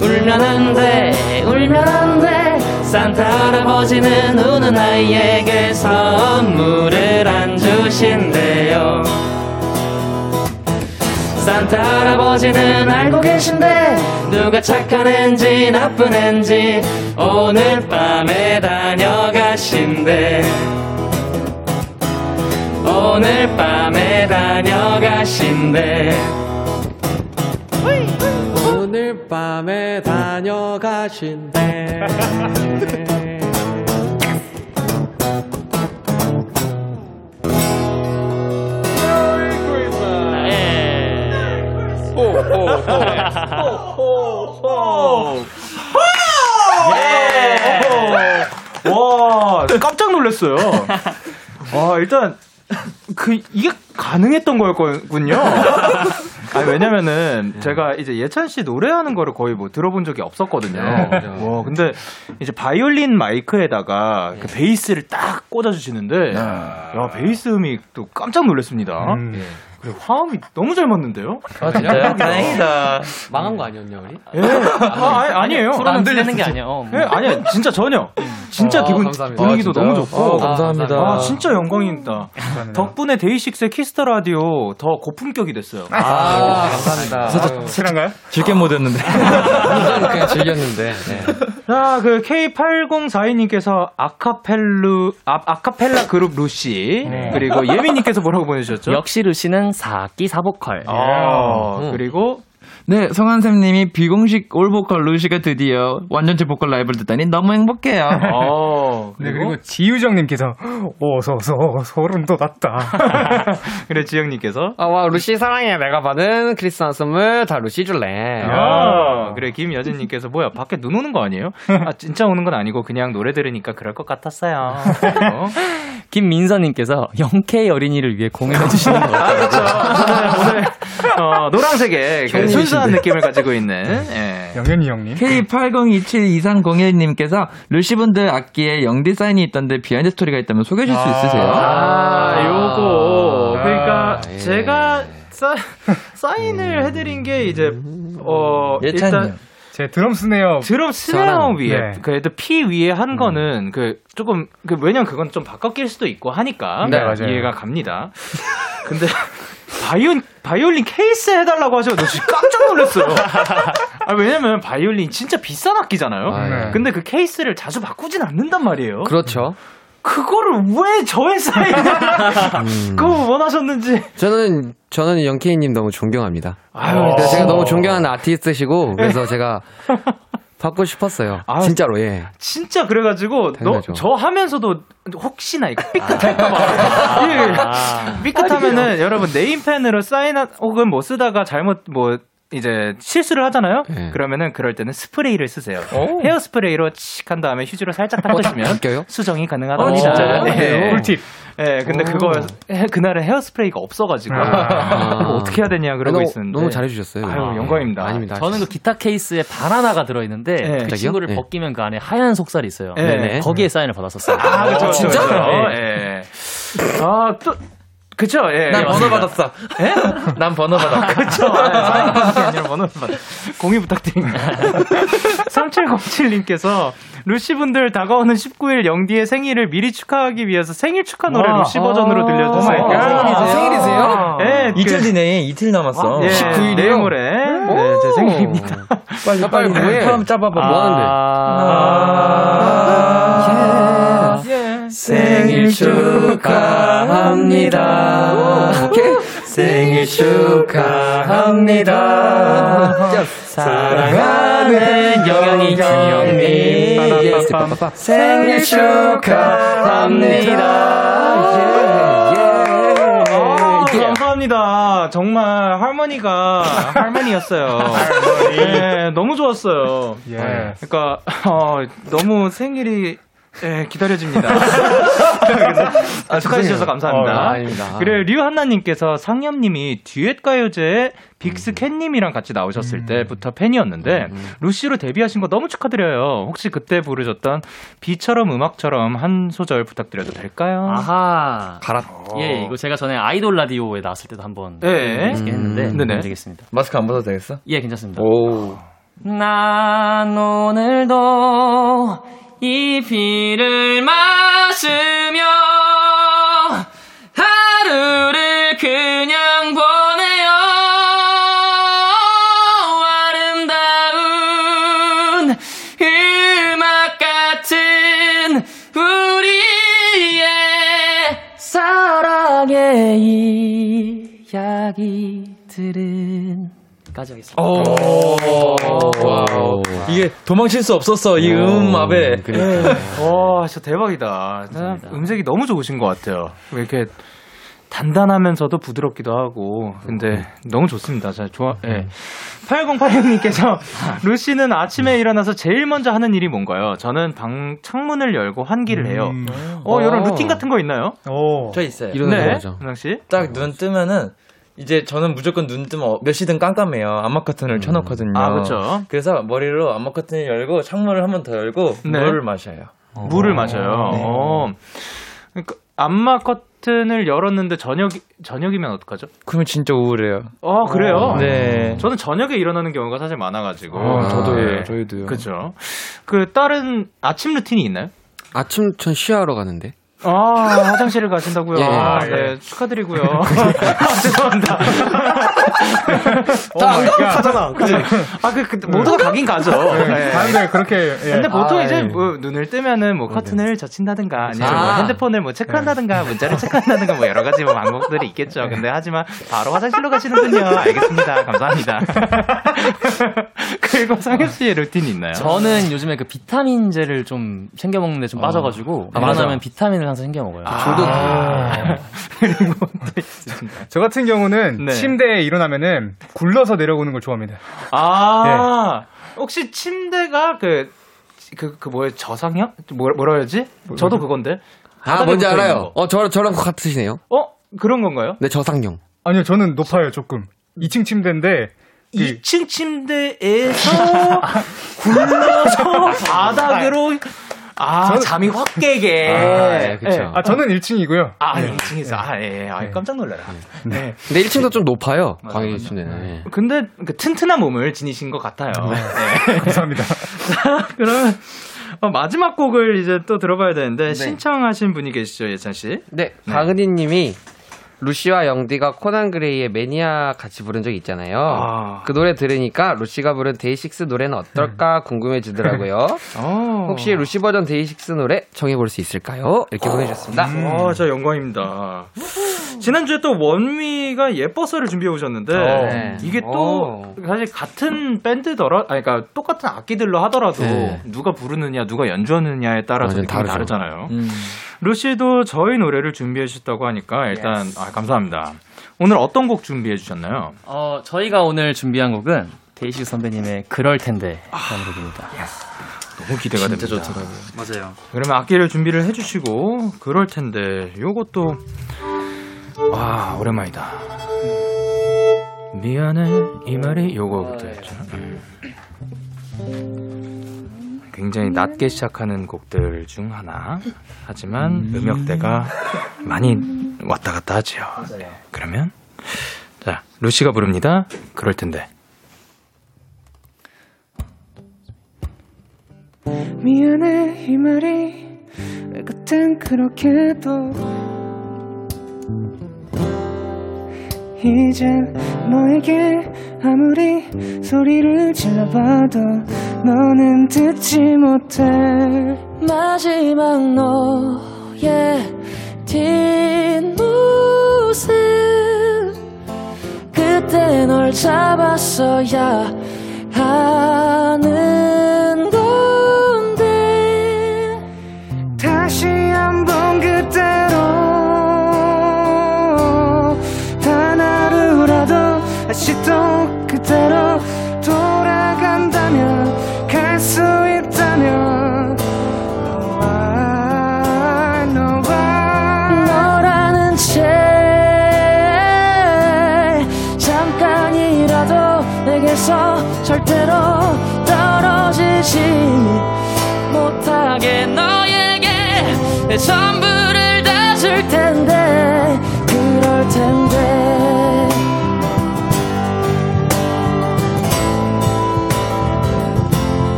Speaker 2: 울면 안돼 울면 안돼. 산타 할아버지는 우는 아이에게 선물을 안 주신대요. 산타 할아버지는 알고 계신데 누가 착한 앤지 나쁜 앤지 오늘 밤에 다녀가신대 오늘 밤에 다녀가신대
Speaker 5: 오늘 밤에 다녀가신대.
Speaker 1: 와, 깜짝 놀랐어요. 와, 일단 그 이게 가능했던 거였군요. 아니, 왜냐면은 제가 이제 예찬 씨 노래하는 거를 거의 뭐 들어본 적이 없었거든요. 와, 근데 이제 바이올린 마이크에다가 그 베이스를 딱 꽂아주시는데, 야, 베이스 음이 또 깜짝 놀랐습니다. 그리고 화음이 너무 잘 맞는데요?
Speaker 3: 아, 진짜요? 다행이다.
Speaker 5: 망한 거 아니었냐, 우리?
Speaker 1: 예. 아, 아니, 아니에요.
Speaker 6: 프로는 들리는 게 아니야. 어, 뭐.
Speaker 1: 예, 아니야, 진짜 전혀. 진짜
Speaker 5: 어,
Speaker 1: 기분,
Speaker 5: 감사합니다.
Speaker 1: 분위기도
Speaker 3: 아?
Speaker 1: 너무 좋고.
Speaker 3: 어, 감사합니다.
Speaker 1: 아, 진짜 영광입니다. 덕분에 데이식스의 키스 더 라디오 더 고품격이 됐어요.
Speaker 5: 아, 감사합니다.
Speaker 1: 실한가요?
Speaker 3: 즐겨 못 했는데.
Speaker 5: 완전 그냥 즐겼는데. 네.
Speaker 1: 자, 그 K8042님께서 아카펠루, 아, 아카펠라 그룹 루시. 그리고 예민님께서 뭐라고 보내주셨죠?
Speaker 6: 역시 루시는 4기 4보컬.
Speaker 1: 아, 그리고
Speaker 3: 네, 성한샘님이 비공식 올보컬 루시가 드디어 완전체 보컬 라이브를 듣다니 너무 행복해요.
Speaker 1: 어,
Speaker 4: 네,
Speaker 1: 그리고
Speaker 4: 그리고 지유정님께서 오 소 소 소름 돋았다.
Speaker 1: 그래 지영님께서
Speaker 5: 아, 와, 루시 사랑해. 내가 받은 크리스마스 선물 다 루시 줄래.
Speaker 1: 아, 그래 김여진님께서 뭐야 밖에 눈 오는 거 아니에요? 아 진짜 오는 건 아니고 그냥 노래 들으니까 그럴 것 같았어요. 어?
Speaker 6: 김민서님께서 영케이 어린이를 위해 공연해주시는
Speaker 1: 거아 그렇죠. 오늘, 오늘 어, 노란색의 그 순수한 느낌을 가지고 있는 예.
Speaker 4: 영현이 형님.
Speaker 3: K80272301님께서 루시분들 악기에 영디 사인이 있던데 behind story가 있다면 소개해 줄수 있으세요?
Speaker 1: 아, 요거 그러니까
Speaker 5: 예.
Speaker 1: 제가 사, 사인을 해드린 게 이제 어
Speaker 3: 예찬이
Speaker 1: 일단
Speaker 3: 형.
Speaker 4: 제 드럼 스네어
Speaker 1: 드럼 스네어
Speaker 5: 저랑,
Speaker 1: 위에
Speaker 4: 네.
Speaker 1: 그래도 피 위에 한 거는 그 조금 그 왜냐면 그건 좀 바꿔 낄 수도 있고 하니까
Speaker 4: 네, 맞아요.
Speaker 1: 이해가 갑니다. 근데 바이올 바이올린 케이스 해달라고 하셔서 저 지금 깜짝 놀랐어요. 아, 왜냐면 바이올린 진짜 비싼 악기잖아요.
Speaker 5: 아,
Speaker 4: 네.
Speaker 1: 근데 그 케이스를 자주 바꾸진 않는단 말이에요.
Speaker 5: 그렇죠.
Speaker 1: 그거를 왜 저의 사인을 그거 원하셨는지.
Speaker 5: 저는, 저는 영케이님 너무 존경합니다.
Speaker 1: 아유,
Speaker 5: 제가 너무 존경하는 아티스트시고, 그래서 제가 받고 싶었어요.
Speaker 1: 아,
Speaker 5: 진짜로, 예.
Speaker 1: 진짜 그래가지고 너,
Speaker 5: 당연하죠.
Speaker 1: 저 하면서도 혹시나 이거 삐끗할까봐 예. 삐끗하면은 여러분 네임펜으로 사인 혹은 뭐 쓰다가 잘못 뭐 이제 실수를 하잖아요.
Speaker 5: 네.
Speaker 1: 그러면은 그럴 때는 스프레이를 쓰세요. 헤어 스프레이로 칙한 다음에 휴지로 살짝
Speaker 5: 어, 딱
Speaker 1: 닦으시면
Speaker 5: 바뀌어요?
Speaker 1: 수정이
Speaker 5: 어,
Speaker 1: 가능하답니다.
Speaker 5: 진짜요?
Speaker 1: 예.
Speaker 4: 꿀팁.
Speaker 1: 예, 근데 그거 해- 그날은 헤어 스프레이가 없어가지고 이거 어떻게 해야 되냐 그러고
Speaker 5: 너무,
Speaker 1: 있었는데
Speaker 5: 너무 잘해주셨어요.
Speaker 1: 아유 영광입니다.
Speaker 5: 아 닙니다.
Speaker 6: 저는 그 기타 케이스에 바나나가 들어있는데
Speaker 1: 네.
Speaker 6: 그
Speaker 5: 갑자기요?
Speaker 6: 친구를
Speaker 5: 네.
Speaker 6: 벗기면 그 안에 하얀 속살이 있어요.
Speaker 1: 네.
Speaker 5: 네네.
Speaker 6: 거기에 사인을 받았었어요.
Speaker 1: 아, 그쵸,
Speaker 6: 진짜? 네.
Speaker 1: 예. 아, 또, 그쵸, 예.
Speaker 3: 난
Speaker 1: 예,
Speaker 3: 번호. 받았어. 난 번호 받았어.
Speaker 1: 그쵸. 아, 사인 받은 게 아니라 번호를 받 공유 부탁드립니다. 3707님께서 루시분들 다가오는 19일 영디의 생일을 미리 축하하기 위해서 생일 축하 노래
Speaker 4: 와.
Speaker 1: 루시 버전으로 들려주세요.
Speaker 4: 갓.
Speaker 1: 아,
Speaker 5: 생일이세요?
Speaker 1: 예, 그-
Speaker 3: 이틀 뒤네, 이틀 남았어.
Speaker 1: 예,
Speaker 5: 19일 이요?
Speaker 1: 내일 모레. 네, 제 생일입니다.
Speaker 3: 빨리,
Speaker 5: 빨리 뭐해?
Speaker 3: 한번 짜봐봐.
Speaker 5: 뭐 하는데?
Speaker 1: 아, 예.
Speaker 3: 생일 축하합니다. 생일 축하합니다. 사랑하는 영영이 형님. 생일 축하합니다.
Speaker 1: 아, 감사합니다. 정말 할머니가 할머니였어요. 네, 너무 좋았어요.
Speaker 4: 예.
Speaker 1: 그러니까 어, 너무 생일이 예, 기다려집니다. 아, 축하해 주셔서 감사합니다.
Speaker 5: 어, 아닙니다.
Speaker 1: 그래 류한나님께서 상엽님이 듀엣 가요제에 빅스 캔님이랑 같이 나오셨을 때부터 팬이었는데 루시로 데뷔하신 거 너무 축하드려요. 혹시 그때 부르셨던 비처럼 음악처럼 한 소절 부탁드려도 될까요?
Speaker 6: 아하.
Speaker 5: 가라.
Speaker 6: 예, 이거 제가 전에 아이돌 라디오에 나왔을 때도 한번
Speaker 1: 예.
Speaker 6: 재밌게 했는데
Speaker 1: 음. 네네.
Speaker 6: 되겠습니다.
Speaker 3: 마스크 안 벗어도 되겠어?
Speaker 6: 예, 괜찮습니다.
Speaker 3: 오.
Speaker 6: 난 오늘도 이 피를 마시며 하루를 그냥 보내요. 아름다운 음악 같은 우리의 사랑의 이야기들은 여기까지 하겠습니다.
Speaker 3: 오, 와우. 이게 도망칠 수 없었어, 이 음압에.
Speaker 1: 와, 진짜 대박이다. 진짜 음색이 너무 좋으신 것 같아요. 왜 이렇게 단단하면서도 부드럽기도 하고. 근데 너무 좋습니다. 잘 좋아, 예. 8086님께서 루시는 아침에 일어나서 제일 먼저 하는 일이 뭔가요? 저는 방 창문을 열고 환기를 해요. 어, 이런 루틴 같은 거 있나요?
Speaker 4: 오.
Speaker 3: 저 있어요.
Speaker 5: 이러는
Speaker 1: 네. 씨?
Speaker 3: 딱 눈 뜨면은 이제 저는 무조건 눈 뜨면 어- 몇 시든 깜깜해요. 암막 커튼을 쳐놓거든요.
Speaker 1: 아, 그렇죠.
Speaker 3: 그래서 머리로 암막 커튼을 열고 창문을 한 번 더 열고
Speaker 1: 네.
Speaker 3: 물을 마셔요.
Speaker 1: 물을 마셔요.
Speaker 3: 네.
Speaker 1: 어. 그러니까 암막 커튼을 열었는데 저녁 저녁이면 어떡하죠?
Speaker 3: 그러면 진짜 우울해요.
Speaker 1: 어, 그래요?
Speaker 3: 네.
Speaker 1: 저는 저녁에 일어나는 경우가 사실 많아가지고.
Speaker 3: 어, 저도예요.
Speaker 1: 네.
Speaker 3: 저희도요.
Speaker 1: 그죠. 그 다른 아침 루틴이 있나요?
Speaker 5: 아침 전 쉬하러 가는데.
Speaker 1: 아 화장실을 가신다고요?
Speaker 5: 예.
Speaker 1: 아, 네 축하드리고요. 아, 죄송합니다.
Speaker 4: 다안 가면 가잖아. 그지?
Speaker 1: 아그 그, 모두가 가긴 가죠. 네.
Speaker 4: 다른데 그렇게. 예.
Speaker 1: 근데 보통
Speaker 3: 아,
Speaker 1: 이제
Speaker 3: 예.
Speaker 1: 뭐 눈을 뜨면은 뭐 커튼을 젖힌다든가 아니면 뭐
Speaker 5: 아.
Speaker 1: 핸드폰을 뭐 체크한다든가 문자를 체크한다든가 뭐 여러 가지 뭐 방법들이 있겠죠. 근데 하지만 바로 화장실로 가시는군요. 알겠습니다. 감사합니다. 그리고 상엽 씨의 루틴이 있나요?
Speaker 6: 저는 요즘에 그 비타민제를 좀 챙겨 먹는데 좀 빠져가지고
Speaker 1: 아, 맞아.
Speaker 6: 일어나면 비타민을 항상 챙겨 먹어요.
Speaker 1: 아. 그리고 또 있으신가요?
Speaker 4: 저 같은 경우는
Speaker 1: 네.
Speaker 4: 침대에 일어나면은 굴러서 내려오는 걸 좋아합니다.
Speaker 1: 아 혹시 침대가 그 그, 그 뭐예요? 저상형? 뭐, 뭐라 해야지? 저도 그건데.
Speaker 5: 아, 뭔지 알아요.
Speaker 1: 거.
Speaker 5: 어, 저, 저랑 같으시네요.
Speaker 1: 어? 그런 건가요?
Speaker 5: 네, 저상형.
Speaker 4: 아니요, 저는 높아요, 조금. 2층 침대인데. 그
Speaker 1: 2층 침대에서 굴러서 바닥으로 아 잠이 확 깨게.
Speaker 5: 아, 예, 그쵸.
Speaker 1: 예.
Speaker 4: 아, 저는 1층이고요.
Speaker 1: 아 2층에서 아 예, 아, 깜짝 놀라라. 네.
Speaker 5: 근데 1층도 좀 높아요.
Speaker 1: 맞아.
Speaker 5: 씨는. 예.
Speaker 1: 근데 그 튼튼한 몸을 지니신 것 같아요. 네.
Speaker 4: 감사합니다.
Speaker 1: 그러면 어, 마지막 곡을 이제 또 들어봐야 되는데 신청하신 분이 계시죠, 예찬 씨?
Speaker 5: 네, 박은희 님이 루시와 영디가 코난 그레이의 Maniac 같이 부른 적 있잖아요.
Speaker 1: 아.
Speaker 5: 그 노래 들으니까 루시가 부른 데이식스 노래는 어떨까 궁금해지더라고요.
Speaker 1: 어.
Speaker 5: 혹시 루시 버전 데이식스 노래 청해볼 수 있을까요? 이렇게 보내주셨습니다.
Speaker 1: 아, 저 영광입니다. 지난주에 또 원미가 예뻐서를 준비해 오셨는데
Speaker 5: 네.
Speaker 1: 이게 또
Speaker 5: 오.
Speaker 1: 사실 같은 밴드더라, 아니 그러니까 똑같은 악기들로 하더라도
Speaker 5: 네.
Speaker 1: 누가 부르느냐, 누가 연주하느냐에 따라서 느낌이
Speaker 5: 다르죠.
Speaker 1: 다르잖아요.
Speaker 3: 음.
Speaker 1: 루시도 저희 노래를 준비해 주셨다고 하니까 일단 아, 감사합니다. 오늘 어떤 곡 준비해 주셨나요?
Speaker 6: 어, 저희가 오늘 준비한 곡은 데이식 선배님의 그럴 텐데 라는 곡입니다.
Speaker 1: 너무 기대가 됩니다.
Speaker 3: 좋더라고요.
Speaker 6: 맞아요.
Speaker 1: 그러면 악기를 준비를 해 주시고 그럴 텐데 요것도 와 오랜만이다. 미안해 이 말이 요거부터 했죠. 음. 굉장히 낮게 시작하는 곡들 중 하나. 하지만 음역대가 많이 왔다 갔다 하지요. 네. 그러면 자 루시가 부릅니다. 그럴 텐데.
Speaker 7: 미안해 이 말이 그땐 그렇게도 이젠 너에게 아무리 소리를 질러봐도 너는 듣지 못해.
Speaker 2: 마지막 너의 뒷모습. 그때 널 잡았어야 하는 건 떨어지지 못하게 너에게 내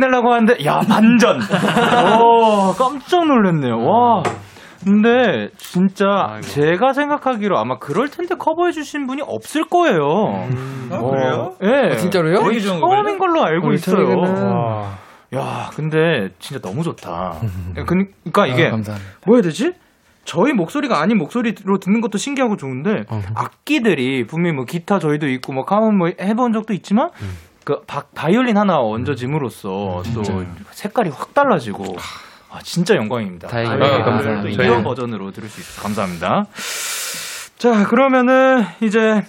Speaker 1: 끝내려고 하는데 야 반전. 오 깜짝 놀랐네요. 와. 근데 진짜 제가 생각하기로 아마 그럴 텐데 커버해 주신 분이 없을 거예요.
Speaker 5: 아,
Speaker 1: 어, 예.
Speaker 5: 진짜로요?
Speaker 1: 거의 처음인 걸로 알고 있어요. 야, 근데 진짜 너무 좋다. 그러니까 이게
Speaker 3: 아, 감사합니다.
Speaker 1: 뭐 해야 되지? 저희 목소리가 아닌 목소리로 듣는 것도 신기하고 좋은데
Speaker 5: 어.
Speaker 1: 악기들이 분명히 뭐 기타 저희도 있고 뭐 카몬 뭐 해본 적도 있지만
Speaker 5: 음.
Speaker 1: 그 바, 바이올린 하나 얹어짐으로써 또 색깔이 확 달라지고 아, 진짜 영광입니다.
Speaker 5: 다행입니다.
Speaker 1: 아,
Speaker 3: 아, 감사합니다.
Speaker 1: 또
Speaker 3: 저희-
Speaker 1: 버전으로 들을 수 있어서 감사합니다. 자 그러면은 이제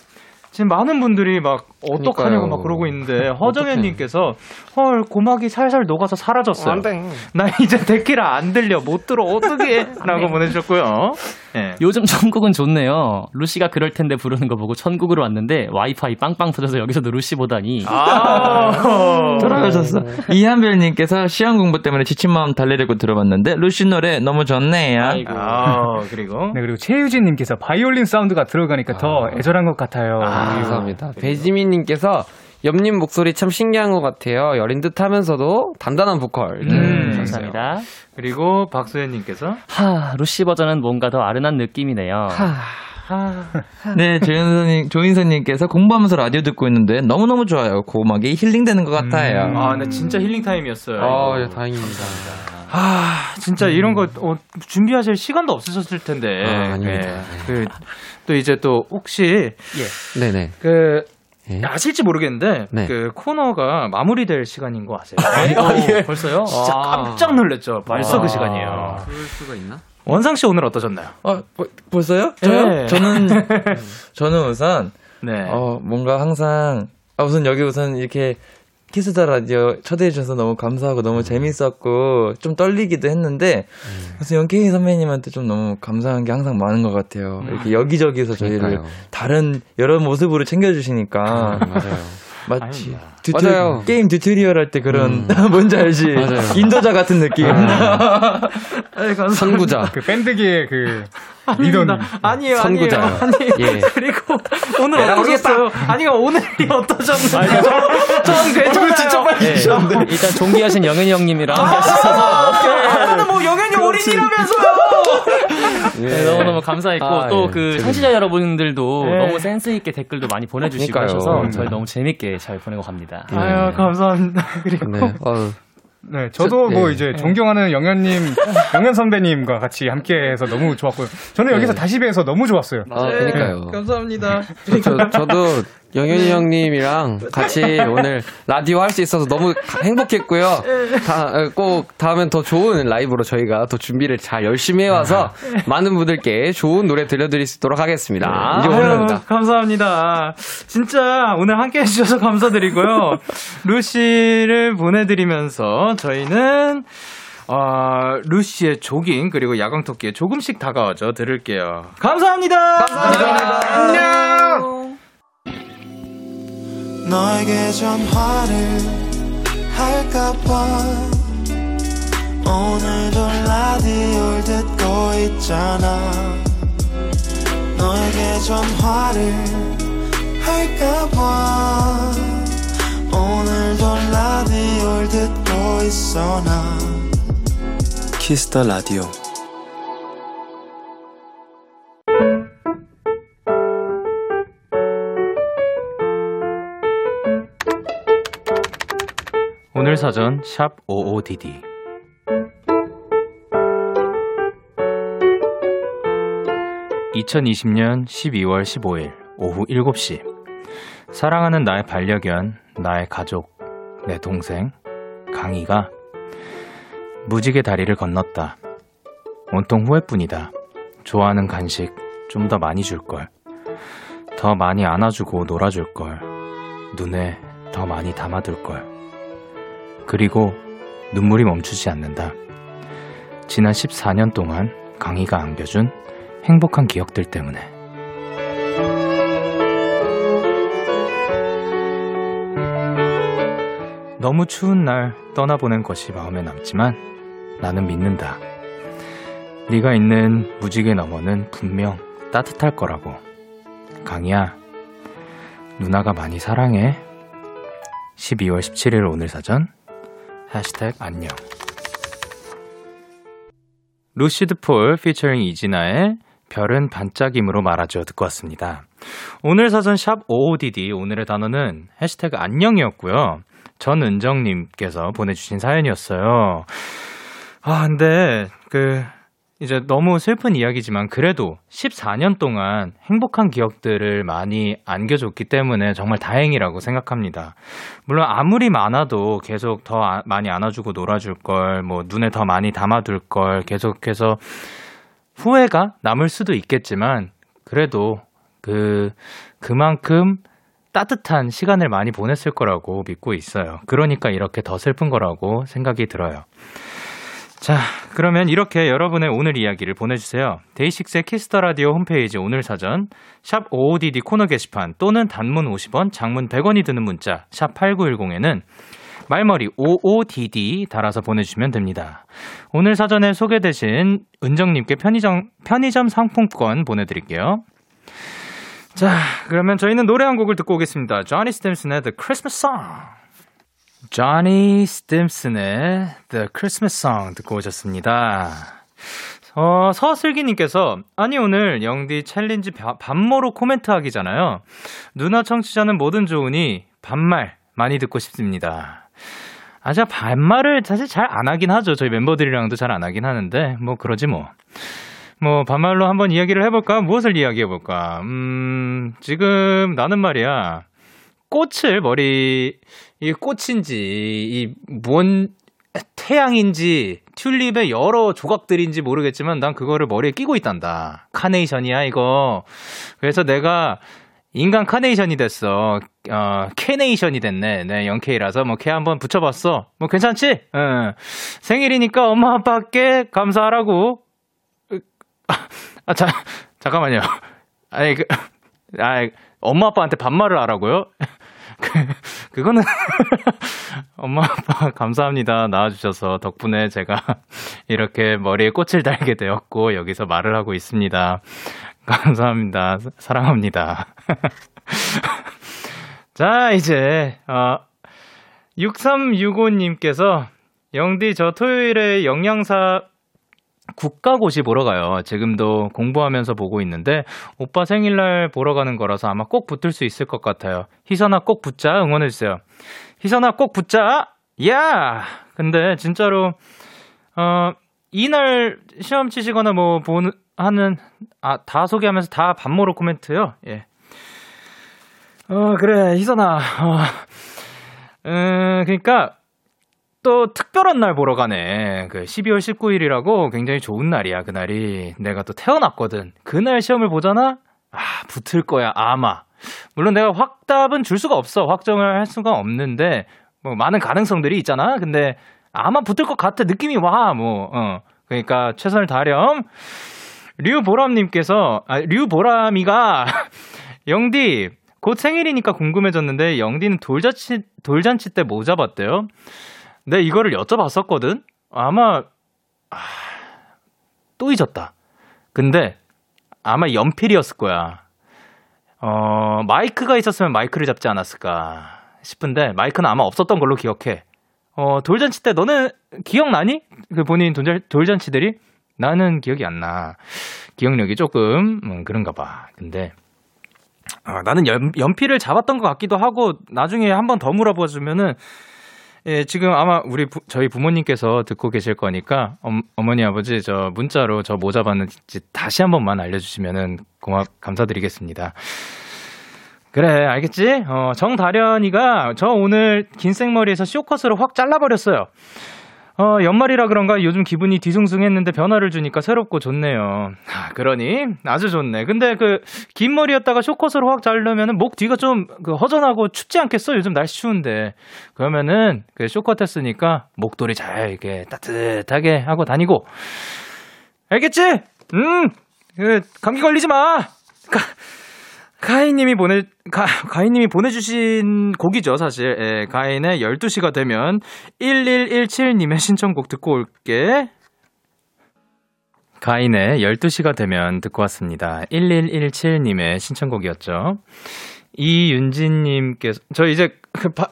Speaker 1: 지금 많은 분들이 막 어떡하냐고
Speaker 5: 그러니까요.
Speaker 1: 막 그러고 있는데 허정현님께서 헐 고막이 살살 녹아서 사라졌어요. 나 이제 데키라 안 들려 못 들어 어떻게? 라고 보내주셨고요. 예.
Speaker 6: 요즘 천국은 좋네요. 루시가 그럴 텐데 부르는 거 보고 천국으로 왔는데 와이파이 빵빵 터져서 여기서도 루시 보다니.
Speaker 1: 아,
Speaker 3: 돌아오셨어. 이한별님께서 시험 공부 때문에 지친 마음 달래려고 들어봤는데 루시 노래 너무 좋네요.
Speaker 6: 아이고.
Speaker 1: 아, 그리고
Speaker 4: 네, 그리고 최유진님께서 바이올린 사운드가 들어가니까 더 애절한 것 같아요.
Speaker 5: 감사합니다. 배지민님께서 옆님 목소리 참 신기한 것 같아요. 여린 듯 하면서도 단단한 보컬.
Speaker 1: 음,
Speaker 5: 해주셨어요.
Speaker 6: 감사합니다.
Speaker 1: 그리고 박수현님께서
Speaker 6: 하, 루시 버전은 뭔가 더 아른한 느낌이네요.
Speaker 3: 네, 조인선님, 조인선님께서 공부하면서 라디오 듣고 있는데 너무너무 좋아요. 고막이 힐링되는 것 같아요.
Speaker 1: 아, 네, 진짜 힐링 타임이었어요.
Speaker 5: 아, 예, 다행입니다.
Speaker 1: 아, 진짜 이런 거 어, 준비하실 시간도 없으셨을 텐데.
Speaker 5: 아, 아닙니다.
Speaker 1: 그, 또 이제 또 혹시
Speaker 5: 네네.
Speaker 1: 그
Speaker 5: 예?
Speaker 1: 아실지 모르겠는데
Speaker 5: 네.
Speaker 1: 그 코너가 마무리될 시간인 거 아세요? 아, 벌써요? 진짜
Speaker 5: 아.
Speaker 1: 깜짝 놀랐죠. 벌써
Speaker 5: 아.
Speaker 1: 그 시간이에요.
Speaker 5: 그럴 수가 있나?
Speaker 1: 원상 씨 오늘 어떠셨나요?
Speaker 3: 어, 뭐, 벌써요? 저요?
Speaker 1: 네.
Speaker 3: 저는, 저는 우선,
Speaker 1: 네.
Speaker 3: 어, 뭔가 항상, 아, 우선 여기 우선 이렇게 키스 더 라디오 초대해 주셔서 너무 감사하고 너무 재밌었고, 좀 떨리기도 했는데, 그래서 영케이 선배님한테 좀 너무 감사한 게 항상 많은 것 같아요. 이렇게 여기저기서 저희를
Speaker 5: 그러니까요.
Speaker 3: 다른 여러 모습으로 챙겨주시니까.
Speaker 5: 맞아요.
Speaker 3: 마치
Speaker 1: 아닙니다.
Speaker 3: tuto-
Speaker 5: 맞아요.
Speaker 3: 게임 tutorial 할 때 그런 뭔지 알지?
Speaker 5: 맞아요.
Speaker 3: 인도자 같은 느낌.
Speaker 5: 선구자.
Speaker 4: 그 밴드계의 그 리더님.
Speaker 1: 아니에요,
Speaker 5: 선구자요.
Speaker 1: 아니에요. 아니,
Speaker 5: 예.
Speaker 1: 그리고 오늘 어떠셨어요? 아니, 오늘이 어떠셨나요? 전 괜찮아요. 진짜 빨리
Speaker 6: 네. 일단 존귀하신 영현이 형님이랑 함께 하셔서
Speaker 1: 저는 뭐 영현이 어린이라면서요.
Speaker 6: 네, 너무너무 감사했고
Speaker 5: 아,
Speaker 6: 또
Speaker 5: 예.
Speaker 6: 그 청취자 여러분들도
Speaker 1: 네.
Speaker 6: 너무 센스 있게 댓글도 많이 보내주시고
Speaker 5: 그러니까요.
Speaker 6: 하셔서
Speaker 5: 음.
Speaker 6: 저희 너무 재밌게 잘 보내고 갑니다.
Speaker 1: 아유, 감사합니다. 그리고
Speaker 5: 네.
Speaker 4: 네, 저도
Speaker 5: 저-
Speaker 4: 뭐
Speaker 5: 예.
Speaker 4: 이제 존경하는 영현님, 영현 선배님과 같이 함께해서 너무 좋았고요. 저는 여기서
Speaker 5: 네.
Speaker 4: 다시 뵈서 너무 좋았어요.
Speaker 5: 아, 그니까요.
Speaker 1: 감사합니다.
Speaker 5: 저, 저도 영현이 형님이랑 같이 오늘 라디오 할 수 있어서 너무 행복했고요. 다, 꼭 다음엔 더 좋은 라이브로 저희가 또 준비를 잘 열심히 해와서 많은 분들께 좋은 노래 들려드릴 수 있도록 하겠습니다. 이제
Speaker 1: 아유,
Speaker 5: 오늘입니다.
Speaker 1: 감사합니다. 진짜 오늘 함께 해주셔서 감사드리고요. 루시를 보내드리면서 저희는 어, 루시의 조깅 그리고 야광토끼의 조금씩 다가와줘 들을게요. 감사합니다. 감사합니다. 안녕.
Speaker 9: 너에게 전화를 할까봐 오늘도 라디오를 듣고 있잖아 너에게 전화를 할까봐 오늘도 라디오를 듣고 있어 나. 키스터 라디오
Speaker 1: 오늘 오늘 사전 샵 55DD. (2020년 12월 15일) 오후 7시. 사랑하는 나의 반려견 나의 가족 내 동생 강희가 무지개 다리를 건넜다. 온통 후회뿐이다. 좋아하는 간식 좀 더 많이 줄걸. 더 많이 안아주고 놀아줄걸. 눈에 더 많이 담아둘걸. 그리고 눈물이 멈추지 않는다. 지난 14년 동안 강희가 안겨준 행복한 기억들 때문에. 너무 추운 날 떠나보낸 것이 마음에 남지만 나는 믿는다. 네가 있는 무지개 너머는 분명 따뜻할 거라고. 강희야, 누나가 많이 사랑해. 12월 17일 오늘 사전 해시태그 안녕 루시드 폴 피처링 이진아의 별은 반짝임으로 말하죠 듣고 왔습니다. 오늘 사전 샵 55DD 오늘의 단어는 해시태그 안녕이었고요. 전은정님께서 보내주신 사연이었어요. 아 근데 그 이제 너무 슬픈 이야기지만 그래도 14년 동안 행복한 기억들을 많이 안겨줬기 때문에 정말 다행이라고 생각합니다. 물론 아무리 많아도 계속 더 아- 많이 안아주고 놀아줄 걸, 뭐 눈에 더 많이 담아둘 걸 계속해서 후회가 남을 수도 있겠지만 그래도 그 그만큼 따뜻한 시간을 많이 보냈을 거라고 믿고 있어요. 그러니까 이렇게 더 슬픈 거라고 생각이 들어요. 자, 그러면 이렇게 여러분의 오늘 이야기를 보내주세요. DAY6의 Kiss the Radio 홈페이지 오늘 사연, 샵 55DD 코너 게시판 또는 단문 50원, 장문 100원이 드는 문자, 샵 8910에는 말머리 55DD 달아서 보내주시면 됩니다. 오늘 사전에 소개되신 은정님께 편의점, 편의점 상품권 보내드릴게요. 자, 그러면 저희는 노래 한 곡을 듣고 오겠습니다. 조니 스탬슨의 The Christmas Song. 조니 스탬슨의 The Christmas Song 듣고 오셨습니다. 어, 서슬기님께서, 아니, 오늘 영디 챌린지 바- 반모로 코멘트 하기잖아요. 누나 청취자는 뭐든 좋으니 반말 많이 듣고 싶습니다. 아, 제가 반말을 사실 잘 안 하긴 하죠. 저희 멤버들이랑도 잘 안 하긴 하는데, 뭐, 그러지 뭐. 뭐, 반말로 한번 이야기를 해볼까? 무엇을 이야기해볼까? 음, 지금 나는 말이야. 꽃을 머리, 이게 꽃인지, 이, 뭔, 태양인지, 튤립의 여러 조각들인지 모르겠지만 난 그거를 머리에 끼고 있단다. 카네이션이야, 이거. 그래서 내가 인간 카네이션이 됐어. 어, K네이션이 됐네. 네, 0K라서 뭐 K 한번 붙여봤어. 뭐 괜찮지? 응. 생일이니까 엄마 아빠께 감사하라고. 아, 자, 잠깐만요. 아니, 그, 아, 엄마 아빠한테 반말을 하라고요? 그, 그거는, 엄마 아빠 감사합니다. 나와주셔서 덕분에 제가 이렇게 머리에 꽃을 달게 되었고, 여기서 말을 하고 있습니다. 감사합니다. 사랑합니다. 자, 이제, 어, 6365님께서, 영디, 저 토요일에 영양사 국가고시 보러 가요. 지금도 공부하면서 보고 있는데 오빠 생일날 보러 가는 거라서 아마 꼭 붙을 수 있을 것 같아요. 희선아 꼭 붙자 응원해 주세요. 희선아 꼭 붙자. 야! 근데 진짜로 어 이날 시험 치시거나 뭐 보는 하는 아 다 소개하면서 다 반모로 코멘트요. 예. 어 그래 희선아. 어, 음 그러니까 또 특별한 날 보러 가네. 그 12월 19일이라고 굉장히 좋은 날이야, 그날이. 내가 또 태어났거든. 그날 시험을 보잖아? 아, 붙을 거야, 아마. 물론 내가 확답은 줄 수가 없어. 확정을 할 수가 없는데, 뭐, 많은 가능성들이 있잖아? 근데, 아마 붙을 것 같아. 느낌이 와, 뭐, 어. 그러니까, 최선을 다렴. 류보람 님께서, 아, 류보람이가, 영디, 곧 생일이니까 궁금해졌는데, 영디는 돌잔치, 돌잔치 때 뭐 잡았대요? 내 이거를 여쭤봤었거든? 아마, 아, 또 잊었다. 근데, 아마 연필이었을 거야. 어, 마이크가 있었으면 마이크를 잡지 않았을까 싶은데, 마이크는 아마 없었던 걸로 기억해. 어, 돌잔치 때 너는 기억나니? 그 본인 돌잔, 돌잔치들이? 나는 기억이 안 나. 기억력이 조금, 음, 그런가 봐. 근데, 어, 나는 연, 연필을 잡았던 것 같기도 하고, 나중에 한 번 더 물어봐 주면은, 예, 지금 아마 우리 부- 저희 부모님께서 듣고 계실 거니까 엄, 어머 니 아버지 저 문자로 저뭐 잡았는지 다시 한 번만 알려주시면은 고맙 감사드리겠습니다. 그래 알겠지? 어, 정다련이가 저 오늘 긴 생머리에서 쇼컷으로 확 잘라버렸어요. 어, 연말이라 그런가 요즘 기분이 뒤숭숭했는데 변화를 주니까 새롭고 좋네요. 아, 그러니 아주 좋네. 근데 그 긴 머리였다가 쇼컷으로 확 자르면은 목 뒤가 좀 그 허전하고 춥지 않겠어? 요즘 날씨 추운데. 그러면은 그 쇼컷 했으니까 목도리 잘 이렇게 따뜻하게 하고 다니고. 알겠지? 음. 그 감기 걸리지 마. 가, 가인님이 보내 가, 가인님이 보내주신 곡이죠 사실. 예, 가인의 12시가 되면 1117님의 신청곡 듣고 올게. 가인의 12시가 되면 듣고 왔습니다. 1117님의 신청곡이었죠. 이윤진님께서 저 이제 그 바,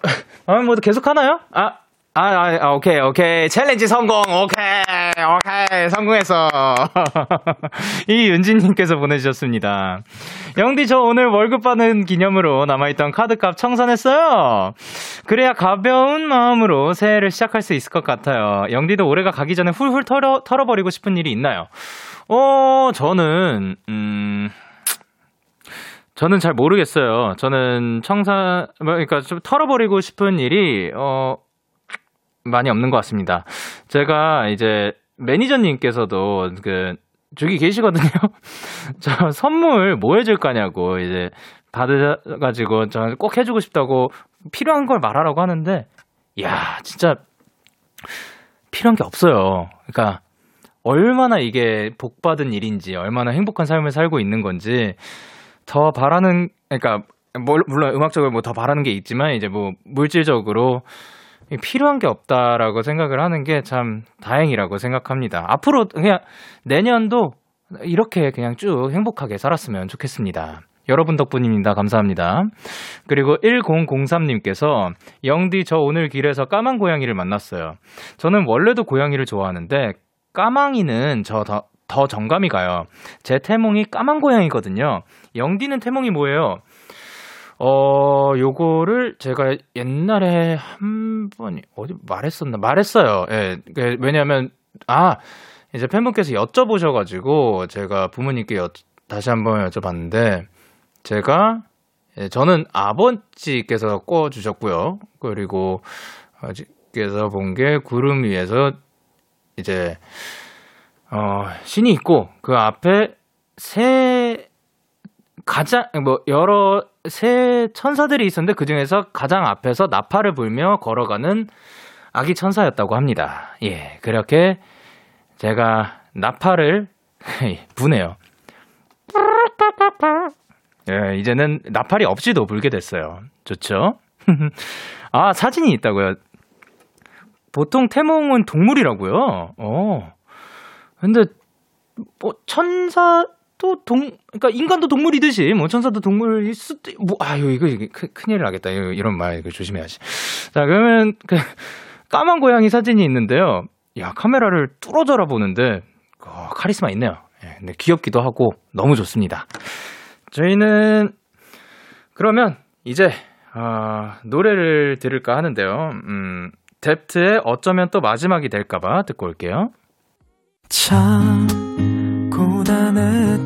Speaker 1: 아, 뭐 계속 하나요? 아 아, 아, 아, 오케이, 오케이. 챌린지 성공, 오케이, 오케이. 성공했어. 이윤진님께서 보내주셨습니다. 영디, 저 오늘 월급 받는 기념으로 남아있던 카드값 청산했어요. 그래야 가벼운 마음으로 새해를 시작할 수 있을 것 같아요. 영디도 올해가 가기 전에 훌훌 털어, 털어버리고 싶은 일이 있나요? 어, 저는, 음, 저는 잘 모르겠어요. 저는 청산, 뭐, 그러니까 좀 털어버리고 싶은 일이, 어, 많이 없는 것 같습니다. 제가 이제 매니저님께서도 그 저기 계시거든요. 저 선물 뭐 해줄 거냐고 이제 받으가지고 저꼭 해주고 싶다고 필요한 걸 말하라고 하는데, 야 진짜 필요한 게 없어요. 그러니까 얼마나 이게 복 받은 일인지, 얼마나 행복한 삶을 살고 있는 건지 더 바라는, 그러니까 뭘- 물론 음악적으로 뭐 더 바라는 게 있지만 이제 뭐 물질적으로 필요한 게 없다라고 생각을 하는 게 참 다행이라고 생각합니다. 앞으로 그냥 내년도 이렇게 그냥 쭉 행복하게 살았으면 좋겠습니다. 여러분 덕분입니다. 감사합니다. 그리고 1003님께서 영디 저 오늘 길에서 까만 고양이를 만났어요. 저는 원래도 고양이를 좋아하는데 까망이는 저더 더 정감이 가요. 제 태몽이 까만 고양이거든요. 영디는 태몽이 뭐예요? 어, 요거를 제가 옛날에 한 번, 어디 말했었나? 말했어요. 예. 그 왜냐면, 아, 이제 팬분께서 여쭤보셔가지고, 제가 부모님께 여, 다시 한번 여쭤봤는데, 제가, 예, 저는 아버지께서 꿔주셨고요. 그리고, 아버지께서 본 게 구름 위에서, 이제, 어, 신이 있고, 그 앞에 새, 가장 뭐 여러 새 천사들이 있었는데 그 중에서 가장 앞에서 나팔을 불며 걸어가는 아기 천사였다고 합니다. 예, 그렇게 제가 나팔을 부네요. 예, 이제는 나팔이 없이도 불게 됐어요. 좋죠? 아, 사진이 있다고요. 보통 태몽은 동물이라고요. 어. 근데 뭐 천사 또 동, 그러니까 인간도 동물이듯이 뭐 천사도 동물일 수도, 뭐 아유 이거 이거 큰- 큰일 나겠다. 이런 말 이거 조심해야지. 자 그러면 그 까만 고양이 사진이 있는데요. 야 카메라를 뚫어져라 보는데 어, 카리스마 있네요. 예, 근데 귀엽기도 하고 너무 좋습니다. 저희는 그러면 이제 어, 노래를 들을까 하는데요. 음, 뎁트의 어쩌면 또 마지막이 될까봐 듣고 올게요.
Speaker 9: 참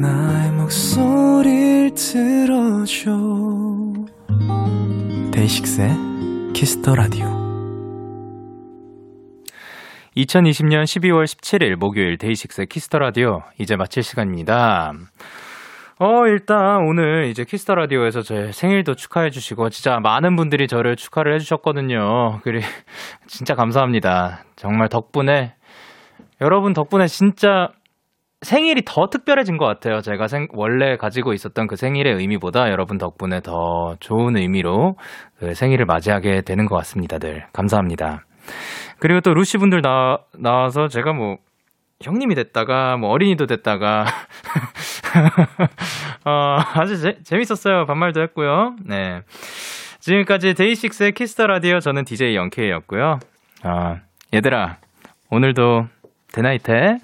Speaker 9: 나의 목소리를 들어줘 DAY6의 Kiss the Radio
Speaker 1: 2020년 12월 17일 목요일 DAY6의 Kiss the Radio 이제 마칠 시간입니다. 어, 일단 오늘 이제 Kiss the Radio에서 제 생일도 축하해 주시고 진짜 많은 분들이 저를 축하를 해 주셨거든요. 그리 진짜 감사합니다. 정말 덕분에 여러분 덕분에 진짜 생일이 더 특별해진 것 같아요. 제가 생, 원래 가지고 있었던 그 생일의 의미보다 여러분 덕분에 더 좋은 의미로 그 생일을 맞이하게 되는 것 같습니다. 늘 감사합니다. 그리고 또 루시 분들 나, 나와서 제가 뭐 형님이 됐다가 뭐 어린이도 됐다가 어, 아주 재, 재밌었어요. 반말도 했고요. 네. 지금까지 DAY6의 Kiss the Radio 저는 DJ Young K였고요. 아, 얘들아 오늘도 대나이트 해.